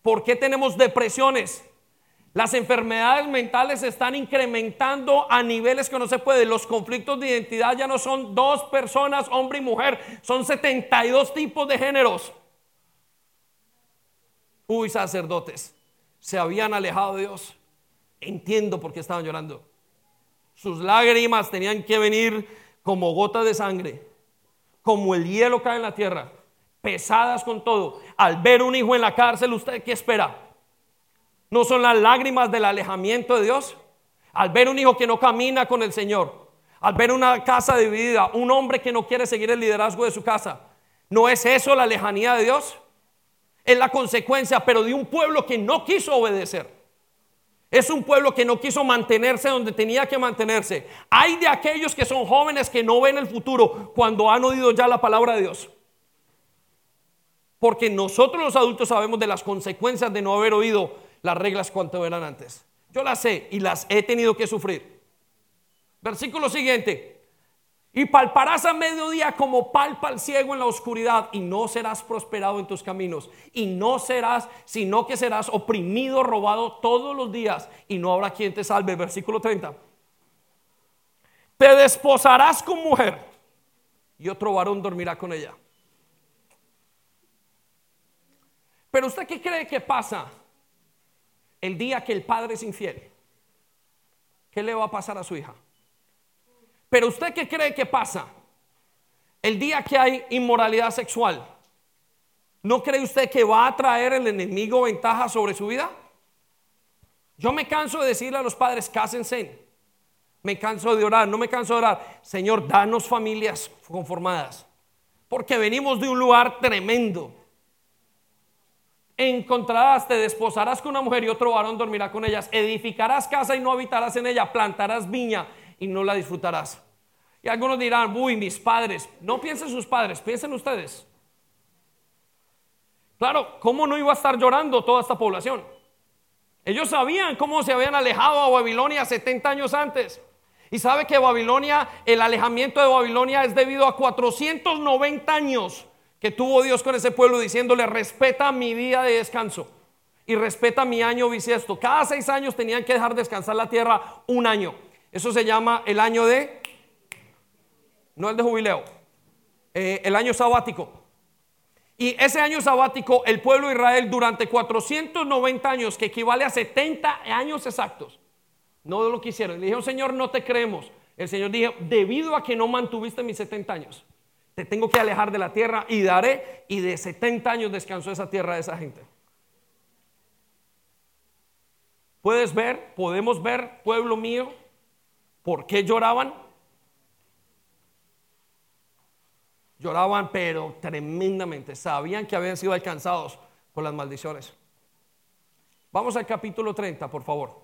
¿Por qué tenemos depresiones? Las enfermedades mentales se están incrementando a niveles que no se puede. Los conflictos de identidad ya no son dos personas, hombre y mujer, son 72 tipos de géneros. Uy, sacerdotes, se habían alejado de Dios. Entiendo por qué estaban llorando. Sus lágrimas tenían que venir como gotas de sangre, como el hielo cae en la tierra, pesadas con todo. Al ver un hijo en la cárcel, ¿usted qué espera? ¿No son las lágrimas del alejamiento de Dios? Al ver un hijo que no camina con el Señor, al ver una casa dividida, un hombre que no quiere seguir el liderazgo de su casa, ¿no es eso la lejanía de Dios? Es la consecuencia, pero de un pueblo que no quiso obedecer. Es un pueblo que no quiso mantenerse donde tenía que mantenerse. Hay de aquellos que son jóvenes que no ven el futuro cuando han oído ya la palabra de Dios. Porque nosotros los adultos sabemos de las consecuencias de no haber oído las reglas cuanto eran antes. Yo las sé y las he tenido que sufrir. Versículo siguiente. Y palparás a mediodía como palpa el ciego en la oscuridad y no serás prosperado en tus caminos. Y no serás, sino que serás oprimido, robado todos los días y no habrá quien te salve. Versículo 30. Te desposarás con mujer y otro varón dormirá con ella. Pero usted qué cree que pasa el día que el padre es infiel, ¿qué le va a pasar a su hija? Pero usted qué cree que pasa el día que hay inmoralidad sexual, ¿no cree usted que va a traer el enemigo ventaja sobre su vida? Yo me canso de decirle a los padres, cásense. Me canso de orar, no me canso de orar. Señor, danos familias conformadas. Porque venimos de un lugar tremendo encontrarás, te desposarás con una mujer y otro varón dormirá con ellas, edificarás casa y no habitarás en ella, plantarás viña y no la disfrutarás. Y algunos dirán, uy, mis padres, no piensen sus padres, piensen ustedes. Claro, ¿cómo no iba a estar llorando toda esta población? Ellos sabían cómo se habían alejado a Babilonia 70 años antes. Y sabe que Babilonia, el alejamiento de Babilonia es debido a 490 años que tuvo Dios con ese pueblo diciéndole, respeta mi día de descanso y respeta mi año bisiesto. Cada seis años tenían que dejar descansar la tierra un año. Eso se llama el año de, no el de jubileo, eh, el año sabático. Y ese año sabático, el pueblo de Israel durante 490 años, que equivale a 70 años exactos, no lo quisieron. Le dijeron, Señor, no te creemos. El Señor dijo, debido a que no mantuviste mis 70 años, te tengo que alejar de la tierra y daré. Y de 70 años descansó esa tierra de esa gente. Puedes ver, podemos ver, pueblo mío, por qué lloraban. Lloraban, pero tremendamente. Sabían que habían sido alcanzados por las maldiciones. Vamos al capítulo 30, por favor.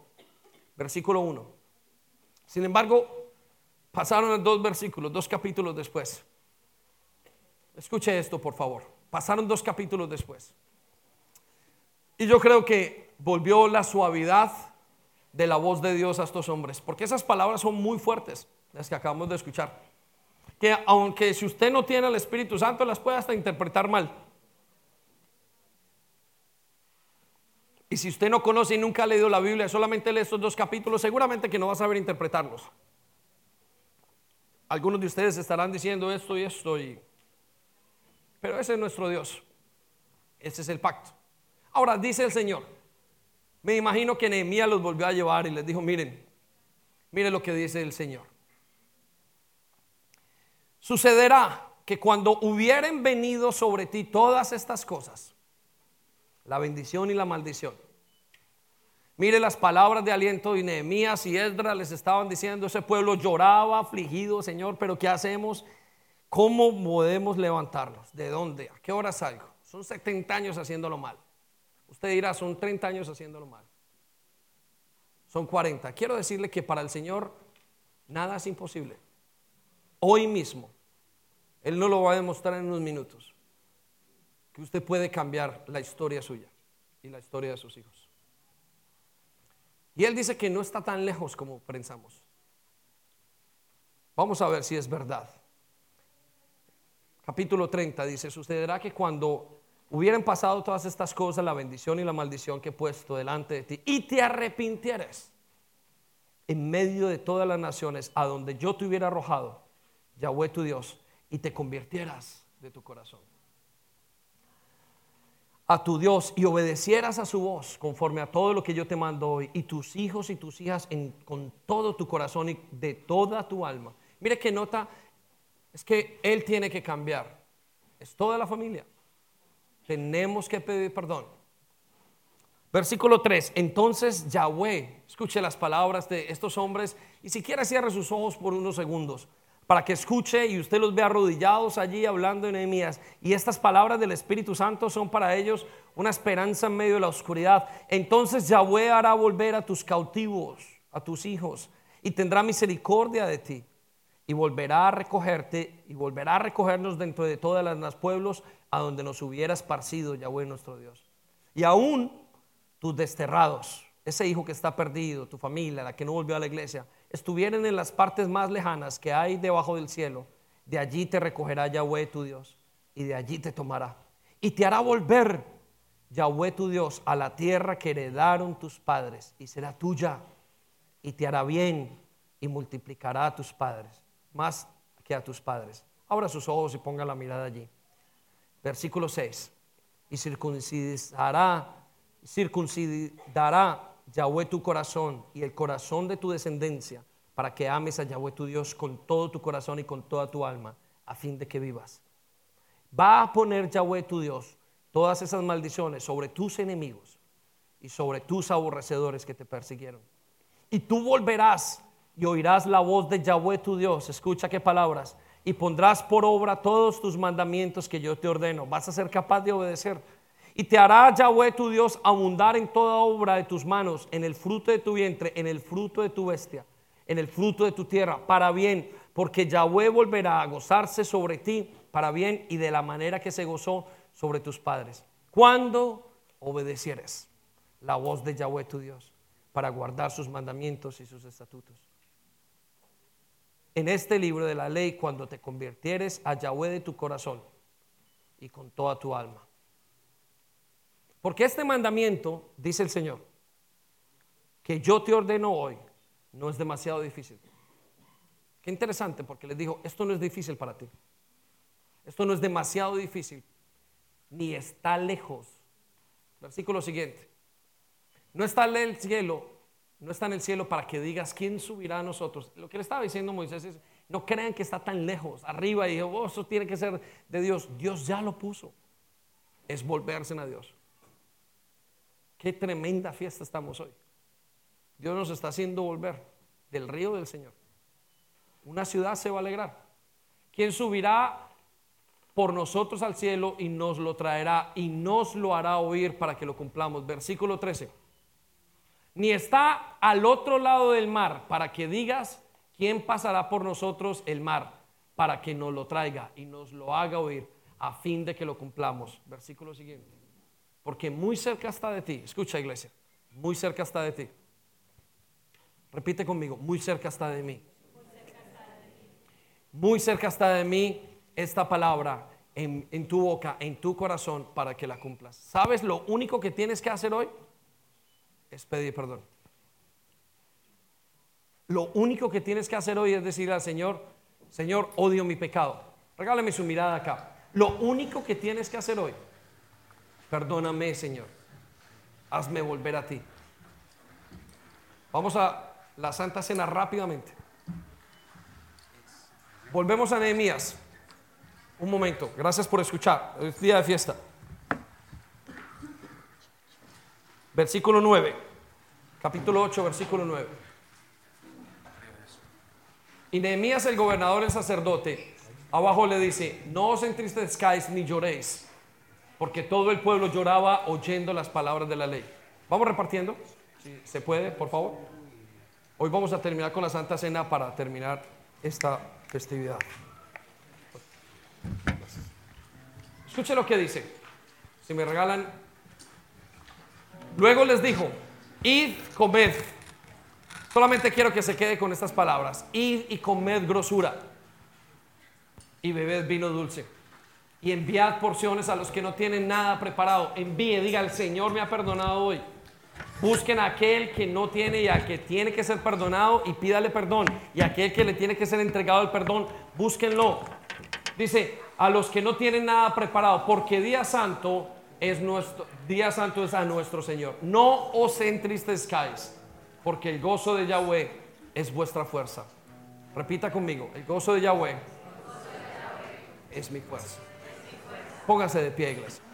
Versículo 1. Sin embargo, pasaron dos versículos, dos capítulos después. Escuche esto, por favor. Pasaron dos capítulos después. Y yo creo que volvió la suavidad de la voz de Dios a estos hombres, porque esas palabras son muy fuertes, las que acabamos de escuchar. Que aunque si usted no tiene el Espíritu Santo, las puede hasta interpretar mal. Y si usted no conoce y nunca ha leído la Biblia, solamente lee estos dos capítulos, seguramente que no va a saber interpretarlos. Algunos de ustedes estarán diciendo esto y esto y pero ese es nuestro Dios. Ese es el pacto. Ahora dice el Señor, me imagino que Nehemías los volvió a llevar y les dijo, miren, miren lo que dice el Señor. Sucederá que cuando hubieren venido sobre ti todas estas cosas, la bendición y la maldición, Mire las palabras de aliento y Nehemías y Esdras les estaban diciendo, ese pueblo lloraba, afligido, Señor, pero ¿qué hacemos? ¿Cómo podemos levantarnos? ¿De dónde? ¿A qué hora salgo? Son 70 años haciéndolo mal. Usted dirá, son 30 años haciéndolo mal. Son 40. Quiero decirle que para el Señor nada es imposible. Hoy mismo, Él no lo va a demostrar en unos minutos, que usted puede cambiar la historia suya y la historia de sus hijos. Y Él dice que no está tan lejos como pensamos. Vamos a ver si es verdad capítulo 30 dice, sucederá que cuando hubieran pasado todas estas cosas, la bendición y la maldición que he puesto delante de ti, y te arrepintieras en medio de todas las naciones a donde yo te hubiera arrojado, Yahweh tu Dios, y te convirtieras de tu corazón a tu Dios y obedecieras a su voz conforme a todo lo que yo te mando hoy, y tus hijos y tus hijas con todo tu corazón y de toda tu alma. Mire que nota, es que Él tiene que cambiar. Es toda la familia. Tenemos que pedir perdón. Versículo 3. Entonces Yahweh, escuche las palabras de estos hombres y si quiere cierre sus ojos por unos segundos para que escuche y usted los vea arrodillados allí hablando en Nehemías. Y estas palabras del Espíritu Santo son para ellos una esperanza en medio de la oscuridad. Entonces Yahweh hará volver a tus cautivos, a tus hijos, y tendrá misericordia de ti. Y volverá a recogerte y volverá a recogernos dentro de todas las pueblos a donde nos hubiera esparcido Yahweh nuestro Dios. Y aún tus desterrados, ese hijo que está perdido, tu familia, la que no volvió a la iglesia, estuvieran en las partes más lejanas que hay debajo del cielo, de allí te recogerá Yahweh tu Dios y de allí te tomará. Y te hará volver Yahweh tu Dios a la tierra que heredaron tus padres y será tuya y te hará bien y multiplicará a tus padres, más que a tus padres. Abra sus ojos y ponga la mirada allí. Versículo 6. Y circuncidará, circuncidará Yahweh tu corazón y el corazón de tu descendencia para que ames a Yahweh tu Dios con todo tu corazón y con toda tu alma, a fin de que vivas. Va a poner Yahweh tu Dios todas esas maldiciones sobre tus enemigos y sobre tus aborrecedores que te persiguieron. Y tú volverás y oirás la voz de Yahweh tu Dios. Escucha qué palabras. Y pondrás por obra todos tus mandamientos que yo te ordeno. Vas a ser capaz de obedecer y te hará Yahweh tu Dios abundar en toda obra de tus manos, en el fruto de tu vientre, en el fruto de tu bestia, en el fruto de tu tierra, para bien, porque Yahweh volverá a gozarse sobre ti para bien y de la manera que se gozó sobre tus padres. Cuando obedecieres la voz de Yahweh tu Dios para guardar sus mandamientos y sus estatutos. En este libro de la ley, cuando te convirtieres a Yahweh de tu corazón y con toda tu alma porque este mandamiento, dice el Señor, que yo te ordeno hoy, no es demasiado difícil. Qué interesante, porque les dijo, esto no es difícil para ti. Esto no es demasiado difícil, ni está lejos. Versículo siguiente. No está en el cielo, no está en el cielo para que digas quién subirá a nosotros. Lo que le estaba diciendo Moisés es, no crean que está tan lejos, arriba, y dijo, oh, eso tiene que ser de Dios. Dios ya lo puso. Es volverse a Dios. Qué tremenda fiesta estamos hoy. Dios nos está haciendo volver del río del Señor. Una ciudad se va a alegrar. ¿Quién subirá por nosotros al cielo y nos lo traerá y nos lo hará oír para que lo cumplamos? Versículo 13. Ni está al otro lado del mar para que digas quién pasará por nosotros el mar para que nos lo traiga y nos lo haga oír a fin de que lo cumplamos. Versículo siguiente. Porque muy cerca está de ti. Escucha iglesia. Muy cerca está de ti. Repite conmigo. Muy cerca está de mí. Muy cerca está de mí esta palabra en, tu boca, en tu corazón, para que la cumplas. ¿Sabes lo único que tienes que hacer hoy? Es pedir perdón. Lo único que tienes que hacer hoy es decirle al Señor, Señor, odio mi pecado. Regálame su mirada acá. Lo único que tienes que hacer hoy Perdóname, Señor. Hazme volver a ti. Vamos a la Santa Cena rápidamente. Volvemos a Nehemías. Un momento. Gracias por escuchar. Es día de fiesta. Versículo 9. Capítulo 8, versículo 9. Y Nehemías, el gobernador, el sacerdote, abajo le dice, no os entristezcáis ni lloréis porque todo el pueblo lloraba oyendo las palabras de la ley. Vamos repartiendo, si se puede, por favor. Hoy vamos a terminar con la Santa Cena para terminar esta festividad. Escuche lo que dice. Si me regalan. Luego les dijo, id, comed. Solamente quiero que se quede con estas palabras. Id y comed grosura. Y bebed vino dulce y enviad porciones a los que no tienen nada preparado. Envíe, diga, el Señor me ha perdonado hoy. Busquen a aquel que no tiene y a que tiene que ser perdonado y pídale perdón. Y a aquel que le tiene que ser entregado el perdón, búsquenlo. Dice, a los que no tienen nada preparado, porque día santo es nuestro, día santo es a nuestro Señor. No os entristezcáis, porque el gozo de Yahweh es vuestra fuerza. Repita conmigo, el gozo de Yahweh es mi fuerza. Póngase de pie, iglesia.